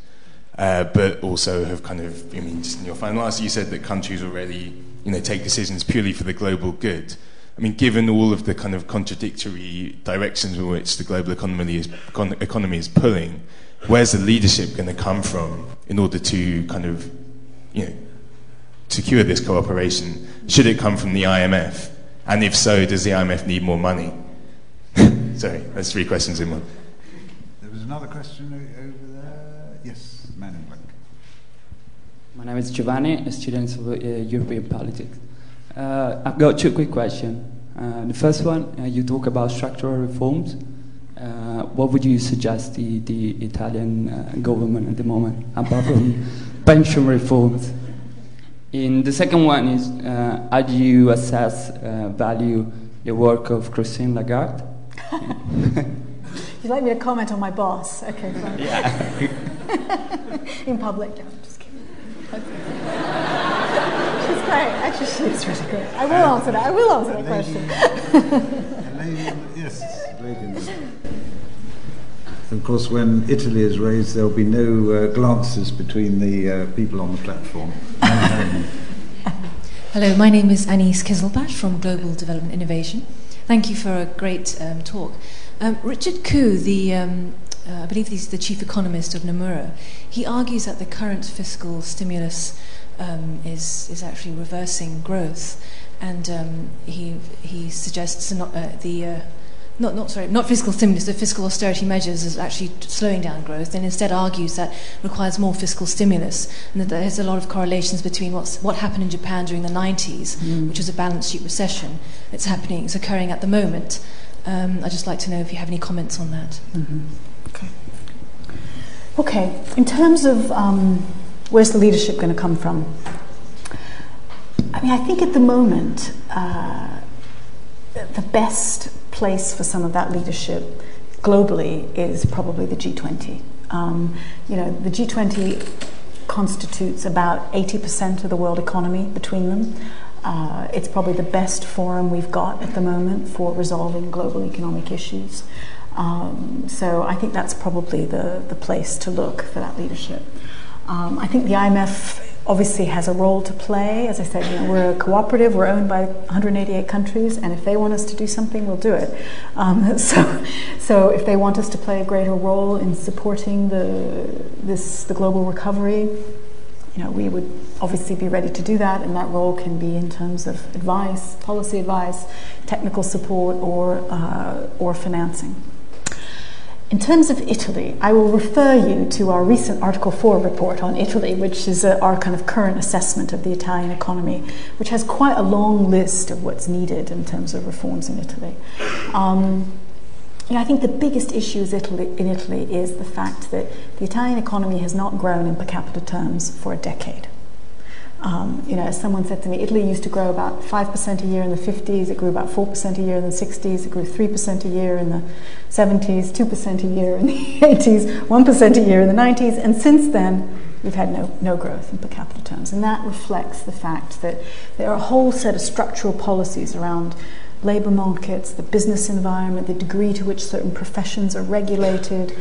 uh, but also have kind of, I mean, just in your final answer, you said that countries already, you know, take decisions purely for the global good. I mean, given all of the kind of contradictory directions in which the global economy is, economy is pulling, where's the leadership going to come from in order to kind of, you know, secure this cooperation? Should it come from the IMF? And if so, does the IMF need more money? [LAUGHS] Sorry, that's three questions in one. There was another question over there. Yes, man in black. My name is Giovanni, a student of uh, European politics. Uh, I've got two quick questions. Uh, the first one, uh, you talk about structural reforms. Uh, what would you suggest the, the Italian uh, government at the moment, apart from [LAUGHS] pension reforms? And the second one is, uh, how do you assess, value the work of Christine Lagarde? [LAUGHS] You'd like me to comment on my boss? Okay, fine. Yeah. [LAUGHS] In public, no, I'm just kidding. She's great. Actually, she's really great. I will answer that. I will answer that question. [LAUGHS] yes, lady of course, when Italy is raised, there will be no uh, glances between the uh, people on the platform. [LAUGHS] Hello, my name is Anis Kizilbash from Global Development Innovation. Thank you for a great um, talk. Um, Richard Koo, the, um, uh, I believe he's the chief economist of Nomura, he argues that the current fiscal stimulus um, is, is actually reversing growth, and um, he, he suggests not, uh, the uh, not, not sorry, not fiscal stimulus, the fiscal austerity measures is actually slowing down growth, and instead argues that requires more fiscal stimulus, and that there's a lot of correlations between what's, what happened in Japan during the 90s, mm. which was a balance sheet recession. It's happening, it's occurring at the moment. Um, I'd just like to know if you have any comments on that. Mm-hmm. Okay. In terms of um, where's the leadership going to come from? I mean, I think at the moment, uh, the best place for some of that leadership globally is probably the G20. Um, you know, the G20 constitutes about 80% of the world economy between them. Uh, it's probably the best forum we've got at the moment for resolving global economic issues. Um, so I think that's probably the, the place to look for that leadership. Um, I think the IMF obviously has a role to play. As I said, you know, we're a cooperative. We're owned by 188 countries, and if they want us to do something, we'll do it. Um, [LAUGHS] so, so if they want us to play a greater role in supporting the this the global recovery, you know, we would obviously be ready to do that, and that role can be in terms of advice, policy advice, technical support, or uh, or financing. In terms of Italy, I will refer you to our recent Article 4 report on Italy, which is a, our kind of current assessment of the Italian economy, which has quite a long list of what's needed in terms of reforms in Italy. Um, I think the biggest issue in Italy is the fact that the Italian economy has not grown in per capita terms for a decade. Um, you know, as someone said to me, Italy used to grow about 5% a year in the 50s, it grew about 4% a year in the 60s, it grew 3% a year in the 70s, 2% a year in the [LAUGHS] 80s, 1% a year in the 90s, and since then, we've had no, no growth in per capita terms. And that reflects the fact that there are a whole set of structural policies around labour markets, the business environment, the degree to which certain professions are regulated,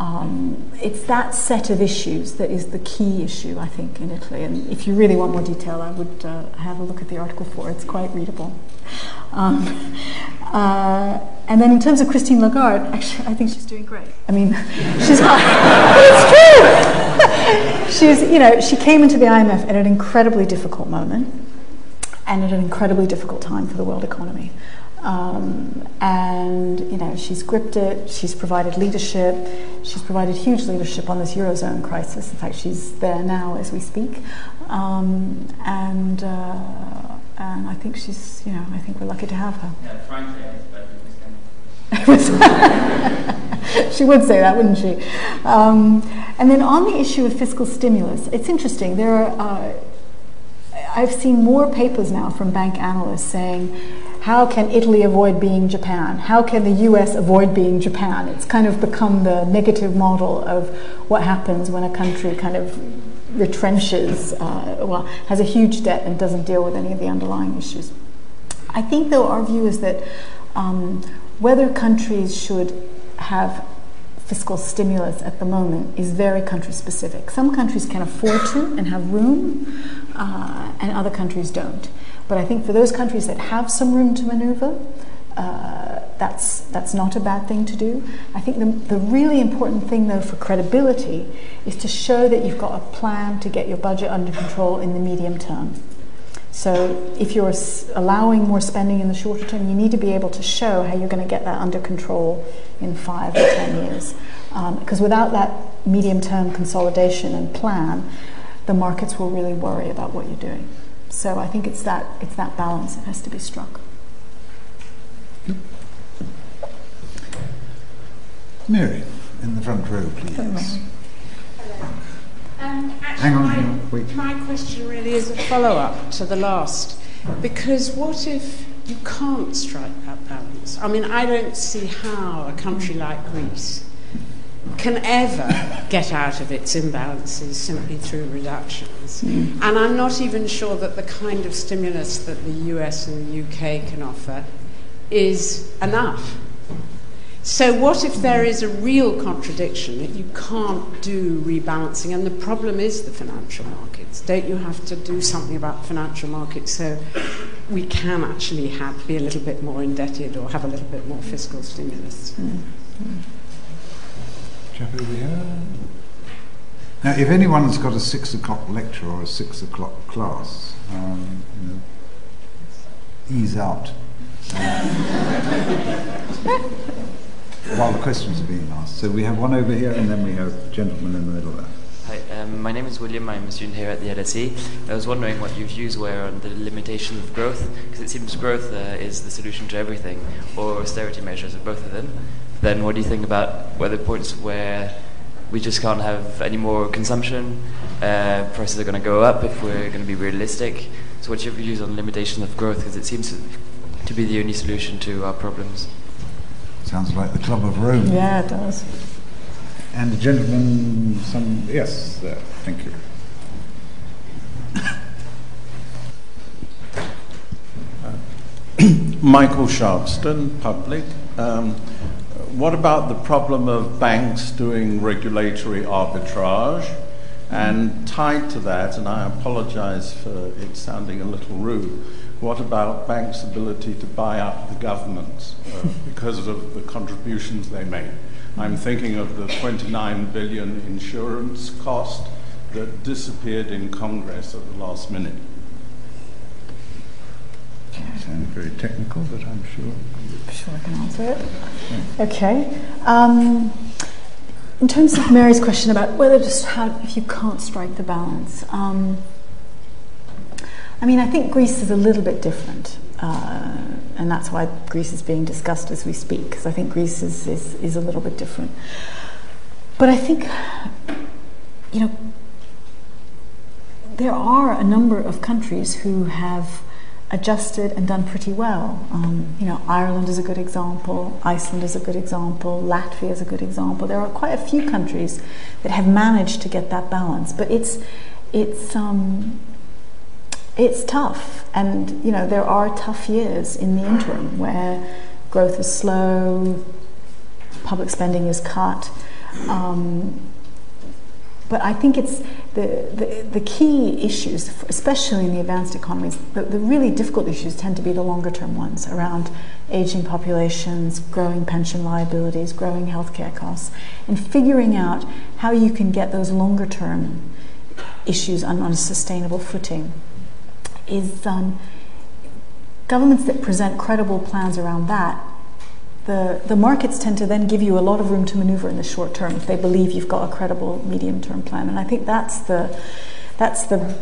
um, it's that set of issues that is the key issue, I think, in Italy. And if you really want more detail, I would uh, have a look at the Article 4. It's quite readable. Um, [LAUGHS] uh, and then in terms of Christine Lagarde, actually, I think she's doing great. I mean, [LAUGHS] she's it's true. [LAUGHS] she's, you know, she came into the IMF at an incredibly difficult moment and at an incredibly difficult time for the world economy. Um, and you know she's gripped it. She's provided leadership. She's provided huge leadership on this eurozone crisis. In fact, she's there now as we speak. Um, and uh, and I think she's you know I think we're lucky to have her. Yeah, frankly, [LAUGHS] she would say that, wouldn't she? Um, and then on the issue of fiscal stimulus, it's interesting. There are. Uh, I've seen more papers now from bank analysts saying how can Italy avoid being Japan? How can the US avoid being Japan? It's kind of become the negative model of what happens when a country kind of retrenches, uh, well, has a huge debt and doesn't deal with any of the underlying issues. I think, though, our view is that um, whether countries should have fiscal stimulus at the moment is very country specific. Some countries can afford to and have room, uh, and other countries don't. But I think for those countries that have some room to maneuver, uh, that's, that's not a bad thing to do. I think the, the really important thing, though, for credibility is to show that you've got a plan to get your budget under control in the medium term. So if you're allowing more spending in the shorter term, you need to be able to show how you're going to get that under control in five or ten years. Because um, without that medium term consolidation and plan, the markets will really worry about what you're doing. So I think it's that, it's that balance that has to be struck. Mary, in the front row, please. Um, Hang on, my, wait. My question really is a follow up to the last. Because what if you can't strike that balance? I mean, I don't see how a country like Greece can ever get out of its imbalances simply through reductions. Mm. And I'm not even sure that the kind of stimulus that the US and the UK can offer is enough. So, what if there is a real contradiction that you can't do rebalancing? And the problem is the financial markets. Don't you have to do something about the financial markets so we can actually have, be a little bit more indebted or have a little bit more fiscal stimulus? Mm. Mm chap over here. Now, if anyone's got a six o'clock lecture or a six o'clock class, um, you know, ease out uh, [LAUGHS] while the questions are being asked. So we have one over here, and then we have a gentleman in the middle there. Hi, um, my name is William. I'm a student here at the LSE. I was wondering what your views were on the limitation of growth, because it seems growth uh, is the solution to everything, or austerity measures, or both of them then what do you think about whether points where we just can't have any more consumption, uh, prices are going to go up if we're going to be realistic. So what's your views on limitation of growth? Because it seems to be the only solution to our problems. Sounds like the Club of Rome. Yeah, it does. And the gentleman, some yes, uh, thank you. [COUGHS] Michael Sharpston, Public. Um, what about the problem of banks doing regulatory arbitrage? And tied to that, and I apologize for it sounding a little rude, what about banks' ability to buy up the governments uh, because of the contributions they make? I'm thinking of the 29 billion insurance cost that disappeared in Congress at the last minute. Sounds very technical, but I'm sure. Sure, I can answer it. Okay. Um, in terms of Mary's question about whether just how if you can't strike the balance, um, I mean, I think Greece is a little bit different, uh, and that's why Greece is being discussed as we speak, because I think Greece is, is, is a little bit different. But I think, you know, there are a number of countries who have adjusted and done pretty well. Um, you know, Ireland is a good example, Iceland is a good example, Latvia is a good example. There are quite a few countries that have managed to get that balance, but it's it's um, it's tough, and you know there are tough years in the interim where growth is slow, public spending is cut. Um, but I think it's the, the, the, key issues, especially in the advanced economies, the, the really difficult issues tend to be the longer term ones around aging populations, growing pension liabilities, growing healthcare costs, and figuring out how you can get those longer term issues on, on a sustainable footing. Is um, governments that present credible plans around that the, the markets tend to then give you a lot of room to maneuver in the short term if they believe you've got a credible medium term plan. And I think that's the that's the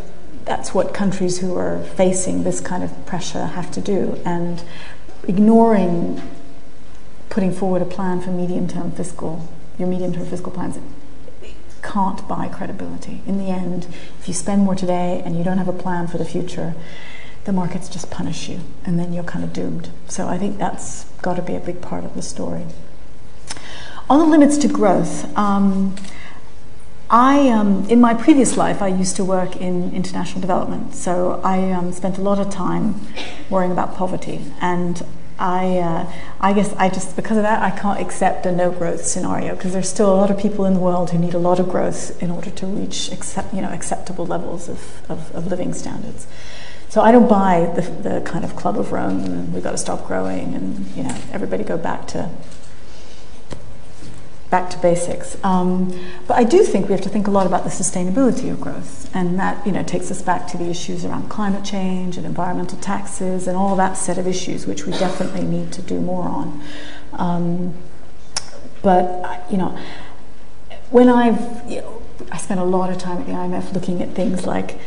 that's what countries who are facing this kind of pressure have to do. And ignoring putting forward a plan for medium term fiscal your medium term fiscal plans can't buy credibility. In the end, if you spend more today and you don't have a plan for the future, the markets just punish you and then you're kind of doomed. So I think that's got to be a big part of the story. On the limits to growth, um, I, um, in my previous life, I used to work in international development. So I um, spent a lot of time worrying about poverty. And I, uh, I guess I just, because of that, I can't accept a no growth scenario because there's still a lot of people in the world who need a lot of growth in order to reach accept, you know, acceptable levels of, of, of living standards. So I don't buy the, the kind of club of Rome and we've got to stop growing and you know everybody go back to back to basics. Um, but I do think we have to think a lot about the sustainability of growth, and that you know takes us back to the issues around climate change and environmental taxes and all that set of issues, which we definitely need to do more on. Um, but you know, when I've you know, I spent a lot of time at the IMF looking at things like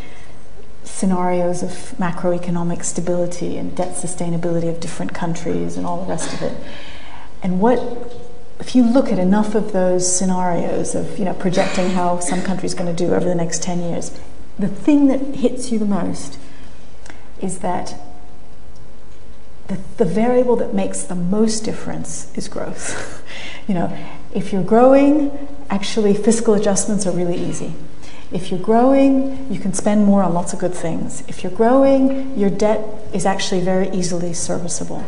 scenarios of macroeconomic stability and debt sustainability of different countries and all the rest of it. And what if you look at enough of those scenarios of you know projecting how some country is going to do over the next 10 years, the thing that hits you the most is that the, the variable that makes the most difference is growth. [LAUGHS] you know, if you're growing, actually fiscal adjustments are really easy. If you're growing, you can spend more on lots of good things. If you're growing, your debt is actually very easily serviceable.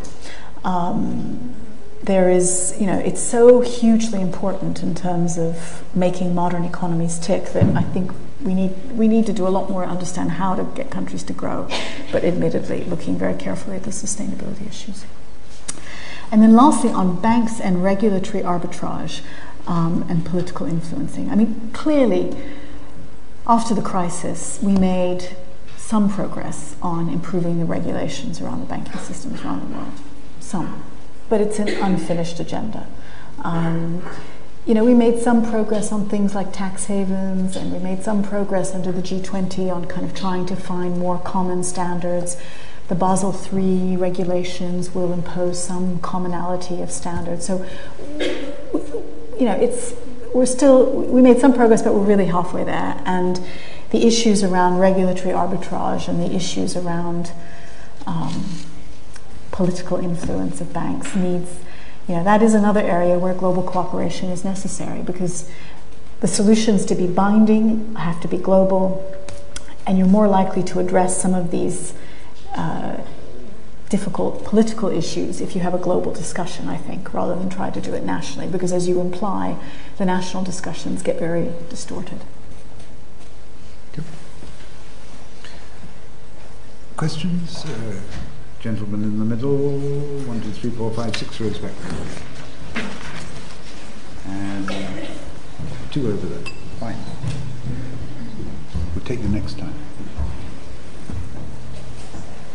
Um, there is, you know, it's so hugely important in terms of making modern economies tick that I think we need we need to do a lot more to understand how to get countries to grow, but admittedly looking very carefully at the sustainability issues. And then lastly, on banks and regulatory arbitrage um, and political influencing. I mean, clearly after the crisis, we made some progress on improving the regulations around the banking systems around the world. Some. But it's an unfinished agenda. Um, you know, we made some progress on things like tax havens, and we made some progress under the G20 on kind of trying to find more common standards. The Basel III regulations will impose some commonality of standards. So, you know, it's we're still, we made some progress, but we're really halfway there. And the issues around regulatory arbitrage and the issues around um, political influence of banks needs, you know, that is another area where global cooperation is necessary because the solutions to be binding have to be global, and you're more likely to address some of these uh, difficult political issues if you have a global discussion, I think, rather than try to do it nationally, because as you imply, the national discussions get very distorted. Questions? Uh, in the middle, one, two, three, four, five, six rows back. And two over there. Fine. We'll take you next time.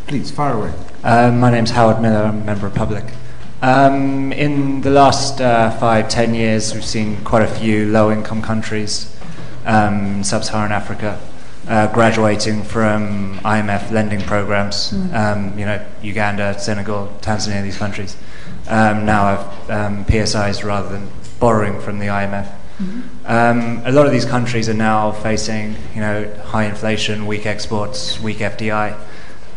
Please, fire away. Uh, my name's Howard Miller. I'm a member of public. Um, in the last uh, five, ten years, we've seen quite a few low income countries um, in sub Saharan Africa uh, graduating from IMF lending programs. Mm. Um, you know, Uganda, Senegal, Tanzania, these countries um, now have um, PSIs rather than borrowing from the IMF. Um, a lot of these countries are now facing, you know, high inflation, weak exports, weak FDI.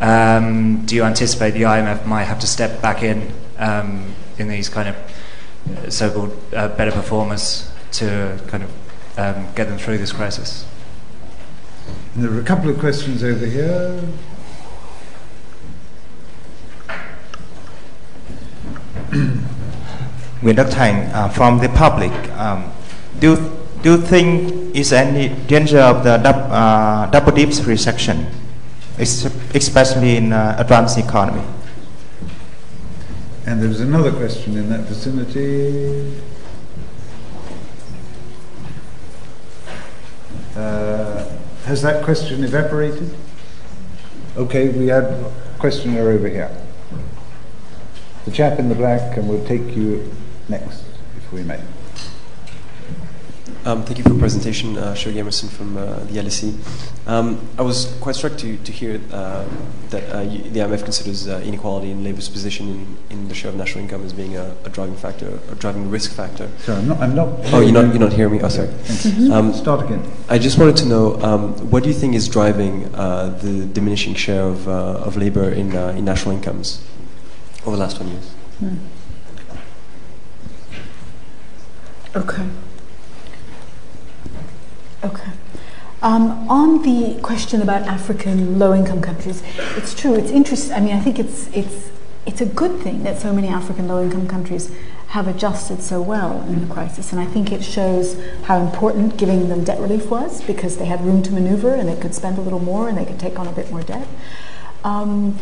Um, do you anticipate the IMF might have to step back in um, in these kind of uh, so-called uh, better performers to kind of um, get them through this crisis? And there are a couple of questions over here. Nguyễn Đắc Thành uh, from the public. Um, do, you, do you think is any danger of the uh, double dips recession, ex- especially in uh, advanced economy? And there was another question in that vicinity. Uh, has that question evaporated? Okay, we had a questioner over here. The chap in the black, and we'll take you next, if we may. Um, thank you for the presentation, uh, Shirley Emerson from uh, the LSE. Um, I was quite struck to, to hear uh, that uh, you, the IMF considers uh, inequality in labour's position in, in the share of national income as being a, a driving factor, a driving risk factor. Sorry, I'm not. I'm not Oh, you're not. You're not hearing me. Oh, sorry. Mhm. Start again. I just wanted to know um, what do you think is driving uh, the diminishing share of uh, of labour in uh, in national incomes over the last 20 years? Hmm. Okay. Okay. Um, on the question about African low-income countries, it's true. It's interesting. I mean, I think it's it's it's a good thing that so many African low-income countries have adjusted so well in the crisis, and I think it shows how important giving them debt relief was because they had room to maneuver and they could spend a little more and they could take on a bit more debt. Um,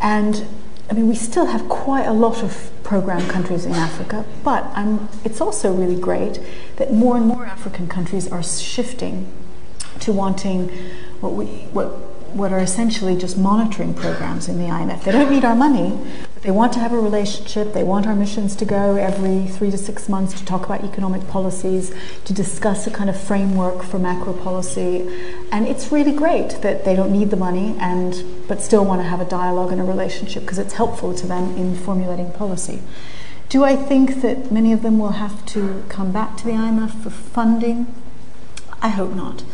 and I mean, we still have quite a lot of program countries in Africa, but I'm, it's also really great that more and more African countries are shifting to wanting what we what what are essentially just monitoring programs in the IMF. They don't need our money, they want to have a relationship. They want our missions to go every three to six months to talk about economic policies, to discuss a kind of framework for macro policy. And it's really great that they don't need the money and but still want to have a dialogue and a relationship because it's helpful to them in formulating policy. Do I think that many of them will have to come back to the IMF for funding? I hope not.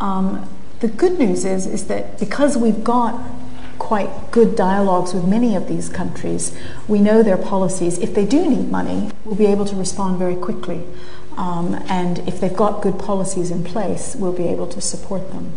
Um, the good news is, is that because we've got quite good dialogues with many of these countries, we know their policies. If they do need money, we'll be able to respond very quickly. Um, and if they've got good policies in place, we'll be able to support them.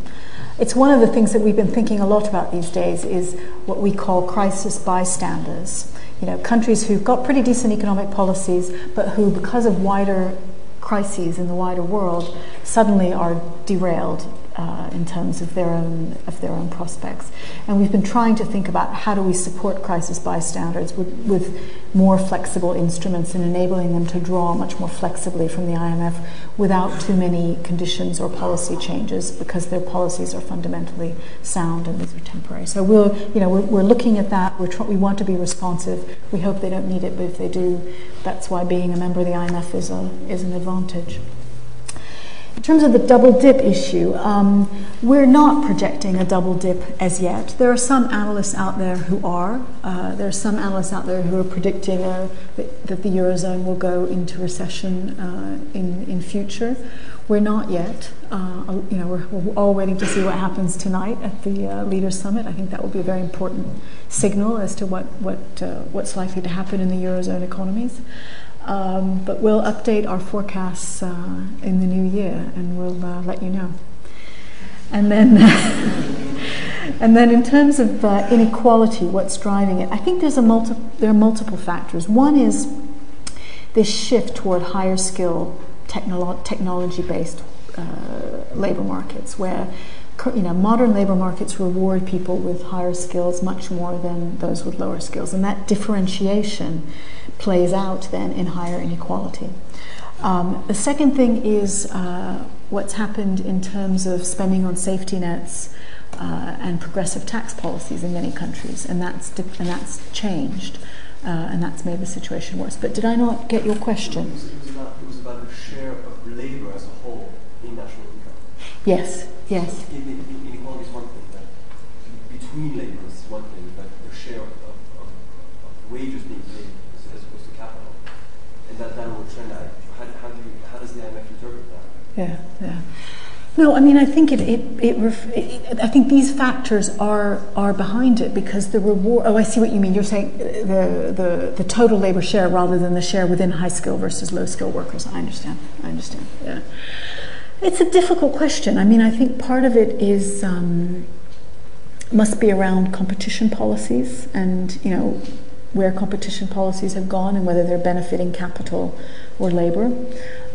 It's one of the things that we've been thinking a lot about these days is what we call crisis bystanders. You know, countries who've got pretty decent economic policies, but who, because of wider crises in the wider world, suddenly are derailed uh, in terms of their own of their own prospects. And we've been trying to think about how do we support crisis bystanders with, with more flexible instruments and enabling them to draw much more flexibly from the IMF without too many conditions or policy changes because their policies are fundamentally sound and these are temporary. So we'll, you know, we're, we're looking at that. We're tr- we want to be responsive. We hope they don't need it, but if they do, that's why being a member of the IMF is a is an advantage. In terms of the double dip issue, um, we're not projecting a double dip as yet. There are some analysts out there who are. Uh, there are some analysts out there who are predicting uh, that, that, the eurozone will go into recession uh, in in future. We're not yet. Uh, you know, we're, we're, all waiting to see what happens tonight at the uh, Leaders Summit. I think that will be a very important signal as to what what uh, what's likely to happen in the eurozone economies. Um, but we'll update our forecasts uh, in the new year, and we'll uh, let you know. And then, [LAUGHS] and then, in terms of uh, inequality, what's driving it? I think there's a multi- there are multiple factors. One is this shift toward higher skill technolo- technology-based uh, labor markets, where you know, modern labor markets reward people with higher skills much more than those with lower skills, and that differentiation plays out then in higher inequality. Um, the second thing is uh, what's happened in terms of spending on safety nets uh, and progressive tax policies in many countries, and that's di- and that's changed. uh, and that's made the situation worse. But did I not get your question? It was, it was, about, it was about the share of labor as a whole in national income. Yes, yes. In, in, inequality is one thing, but between laborers is one thing, but the share of, of, of, of wages being paid as, as opposed to capital. And that downward trend, I, how, how, do you, how does the IMF interpret that? Yeah, yeah. No, I mean, I think it, it, it, it, I think these factors are are behind it because the reward. Oh, I see what you mean. You're saying the the, the total labor share rather than the share within high skill versus low skill workers. I understand. I understand. Yeah, it's a difficult question. I mean, I think part of it is um, must be around competition policies and you know where competition policies have gone and whether they're benefiting capital or labor.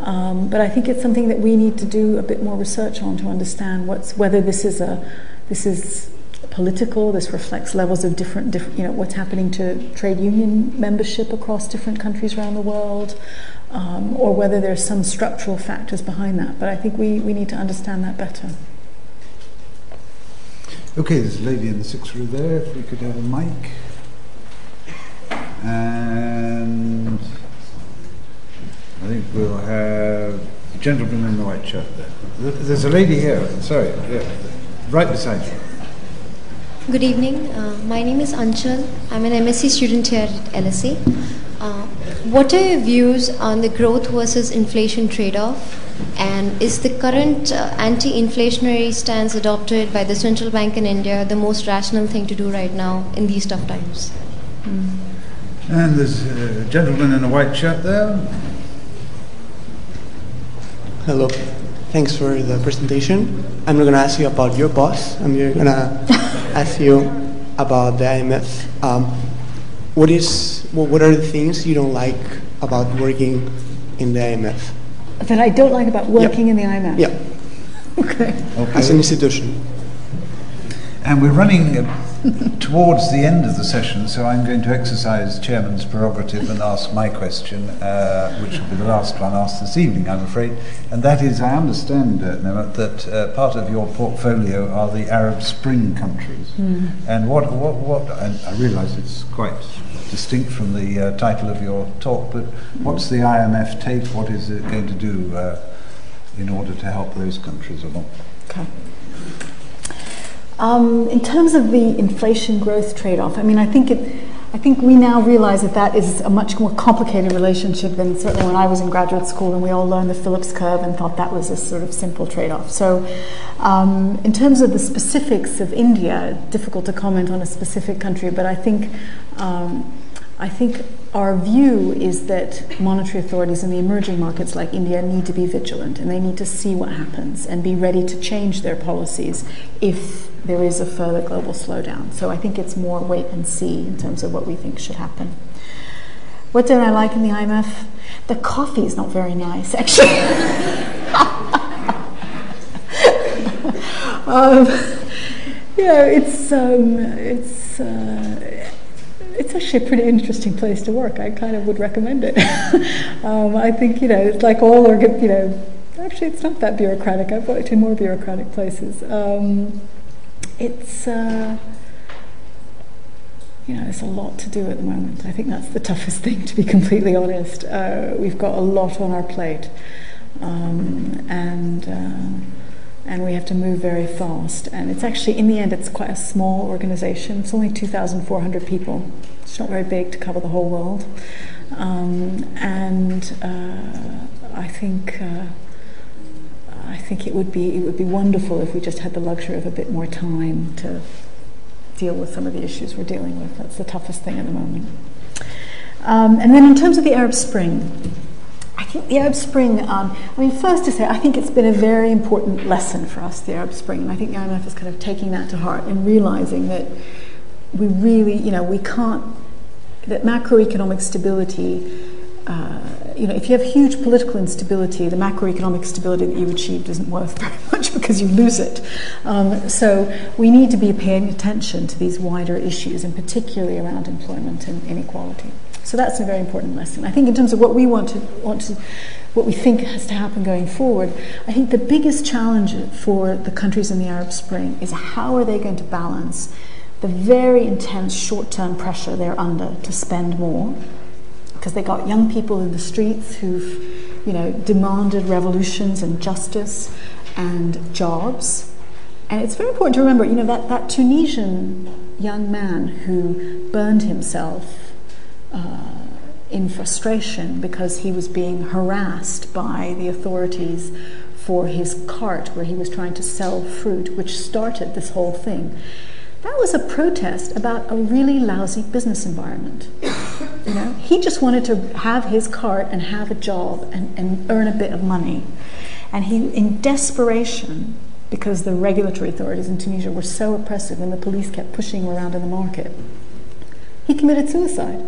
Um, but I think it's something that we need to do a bit more research on to understand what's whether this is a this is political. This reflects levels of different, different you know, what's happening to trade union membership across different countries around the world, um, or whether there's some structural factors behind that. But I think we, we need to understand that better. Okay, there's a lady in the sixth row there. If we could have a mic. And I think we'll have a gentleman in the white shirt there. There's a lady here, sorry, yeah, right beside you. Good evening. Uh, my name is Anchal. I'm an MSc student here at LSE. Uh, what are your views on the growth versus inflation trade off? And is the current uh, anti inflationary stance adopted by the central bank in India the most rational thing to do right now in these tough times? Mm. And there's a gentleman in a white shirt there. Hello. Thanks for the presentation. I'm not going to ask you about your boss. I'm going to ask you about the IMF. Um, what is what are the things you don't like about working in the IMF? That I don't like about working yep. in the IMF. Yeah. [LAUGHS] Okay. okay. As an institution. And we're running [LAUGHS] towards the end of the session, so I'm going to exercise chairman's prerogative and ask my question, uh, which will be the last one asked this evening, I'm afraid. And that is, I understand, uh, Nemat, that uh, part of your portfolio are the Arab Spring countries. Mm. And what, what, what, and I realise it's quite distinct from the uh, title of your talk, but what's the IMF take? What is it going to do uh, in order to help those countries along? Okay. Um, in terms of the inflation growth trade off, I mean, I think it. I think we now realize that that is a much more complicated relationship than certainly when I was in graduate school and we all learned the Phillips curve and thought that was a sort of simple trade off. So, um, in terms of the specifics of India, difficult to comment on a specific country, but I think. Um, I think our view is that monetary authorities in the emerging markets like India need to be vigilant and they need to see what happens and be ready to change their policies if there is a further global slowdown. So I think it's more wait and see in terms of what we think should happen. What don't I like in the IMF? The coffee is not very nice, actually. [LAUGHS] um, yeah, it's um, it's. Uh, it's actually a pretty interesting place to work. I kind of would recommend it. [LAUGHS] um, I think, you know, it's like all organ, you know, actually it's not that bureaucratic. I've worked in more bureaucratic places. Um, it's, uh, you know, there's a lot to do at the moment. I think that's the toughest [LAUGHS] thing, to be completely honest. Uh, we've got a lot on our plate. Um, and uh, and we have to move very fast. And it's actually, in the end, it's quite a small organization. It's only 2,400 people. It's not very big to cover the whole world. Um, and uh, I think. Uh, I think it would be it would be wonderful if we just had the luxury of a bit more time to deal with some of the issues we're dealing with. That's the toughest thing at the moment. Um, and then in terms of the Arab Spring, I think the Arab Spring, um, I mean, first to say, I think it's been a very important lesson for us, the Arab Spring, and I think the IMF is kind of taking that to heart and realizing that we really, you know, we can't, that macroeconomic stability, uh, you know, if you have huge political instability, the macroeconomic stability that you achieved isn't worth [LAUGHS] very much because you lose it. Um, so we need to be paying attention to these wider issues, and particularly around employment and inequality. So that's a very important lesson. I think in terms of what we want to want to what we think has to happen going forward, I think the biggest challenge for the countries in the Arab Spring is how are they going to balance the very intense short term pressure they're under to spend more because they got young people in the streets who've you know demanded revolutions and justice and jobs and it's very important to remember you know that, that tunisian young man who burned himself uh, in frustration because he was being harassed by the authorities for his cart where he was trying to sell fruit which started this whole thing that was a protest about a really lousy business environment. You know, he just wanted to have his cart and have a job and, and earn a bit of money. And he, in desperation, because the regulatory authorities in Tunisia were so oppressive and the police kept pushing him around in the market, he committed suicide.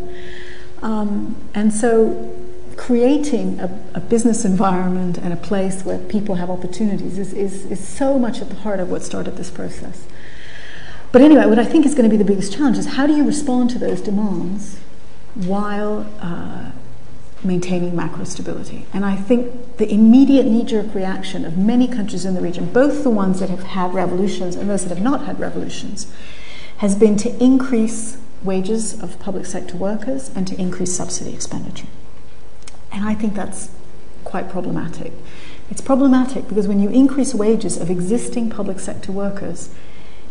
Um, and so creating a, a, business environment and a place where people have opportunities is, is, is so much at the heart of what started this process. But anyway, what I think is going to be the biggest challenge is how do you respond to those demands while uh, maintaining macro stability? And I think the immediate knee jerk reaction of many countries in the region, both the ones that have had revolutions and those that have not had revolutions, has been to increase wages of public sector workers and to increase subsidy expenditure. And I think that's quite problematic. It's problematic because when you increase wages of existing public sector workers,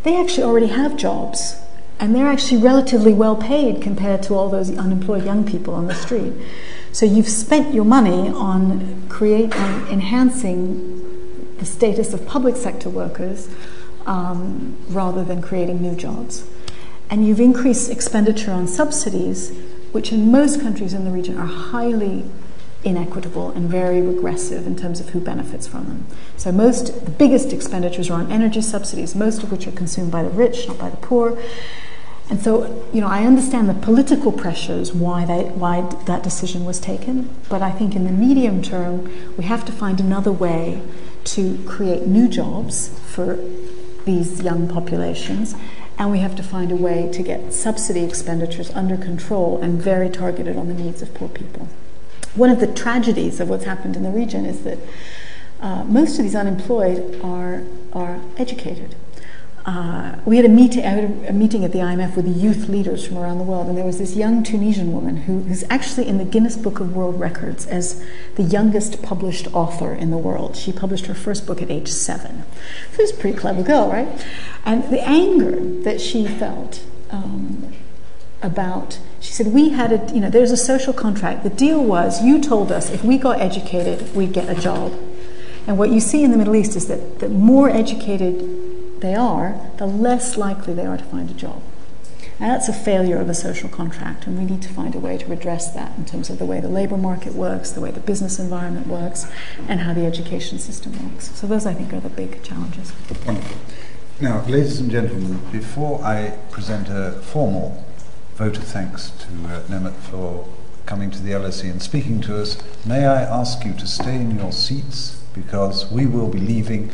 they actually already have jobs and they're actually relatively well paid compared to all those unemployed young people on the street. So you've spent your money on create on enhancing the status of public sector workers um, rather than creating new jobs. And you've increased expenditure on subsidies, which in most countries in the region are highly inequitable and very regressive in terms of who benefits from them. So most the biggest expenditures are on energy subsidies, most of which are consumed by the rich, not by the poor. And so, you know, I understand the political pressures why that why that decision was taken, but I think in the medium term we have to find another way to create new jobs for these young populations and we have to find a way to get subsidy expenditures under control and very targeted on the needs of poor people one of the tragedies of what's happened in the region is that uh, most of these unemployed are, are educated. Uh, we had a, meet- had a, meeting at the IMF with the youth leaders from around the world, and there was this young Tunisian woman who, who's actually in the Guinness Book of World Records as the youngest published author in the world. She published her first book at age seven. She was a pretty clever girl, right? And the anger that she felt um, about she said we had a you know there's a social contract the deal was you told us if we got educated we'd get a job and what you see in the middle east is that the more educated they are the less likely they are to find a job. And that's a failure of a social contract and we need to find a way to address that in terms of the way the labor market works the way the business environment works and how the education system works. So those i think are the big challenges. Wonderful. Now ladies and gentlemen before i present a formal vote of thanks to uh, Nemat for coming to the LSE and speaking to us. May I ask you to stay in your seats because we will be leaving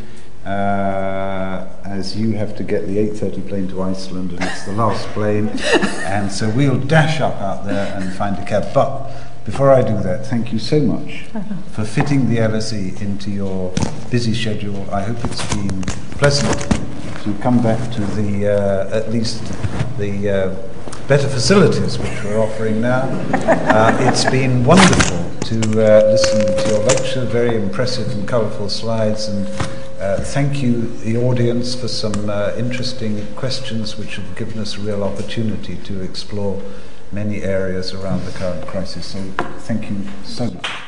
uh, as you have to get the 8.30 plane to Iceland and it's the last plane [LAUGHS] and so we'll dash up out there and find a cab. But before I do that, thank you so much for fitting the LSE into your busy schedule. I hope it's been pleasant to come back to the, uh, at least the uh, better facilities which we're offering now. Uh, it's been wonderful to uh, listen to your lecture, very impressive and colourful slides, and uh, thank you, the audience, for some uh, interesting questions which have given us a real opportunity to explore many areas around the current crisis. So thank you so much.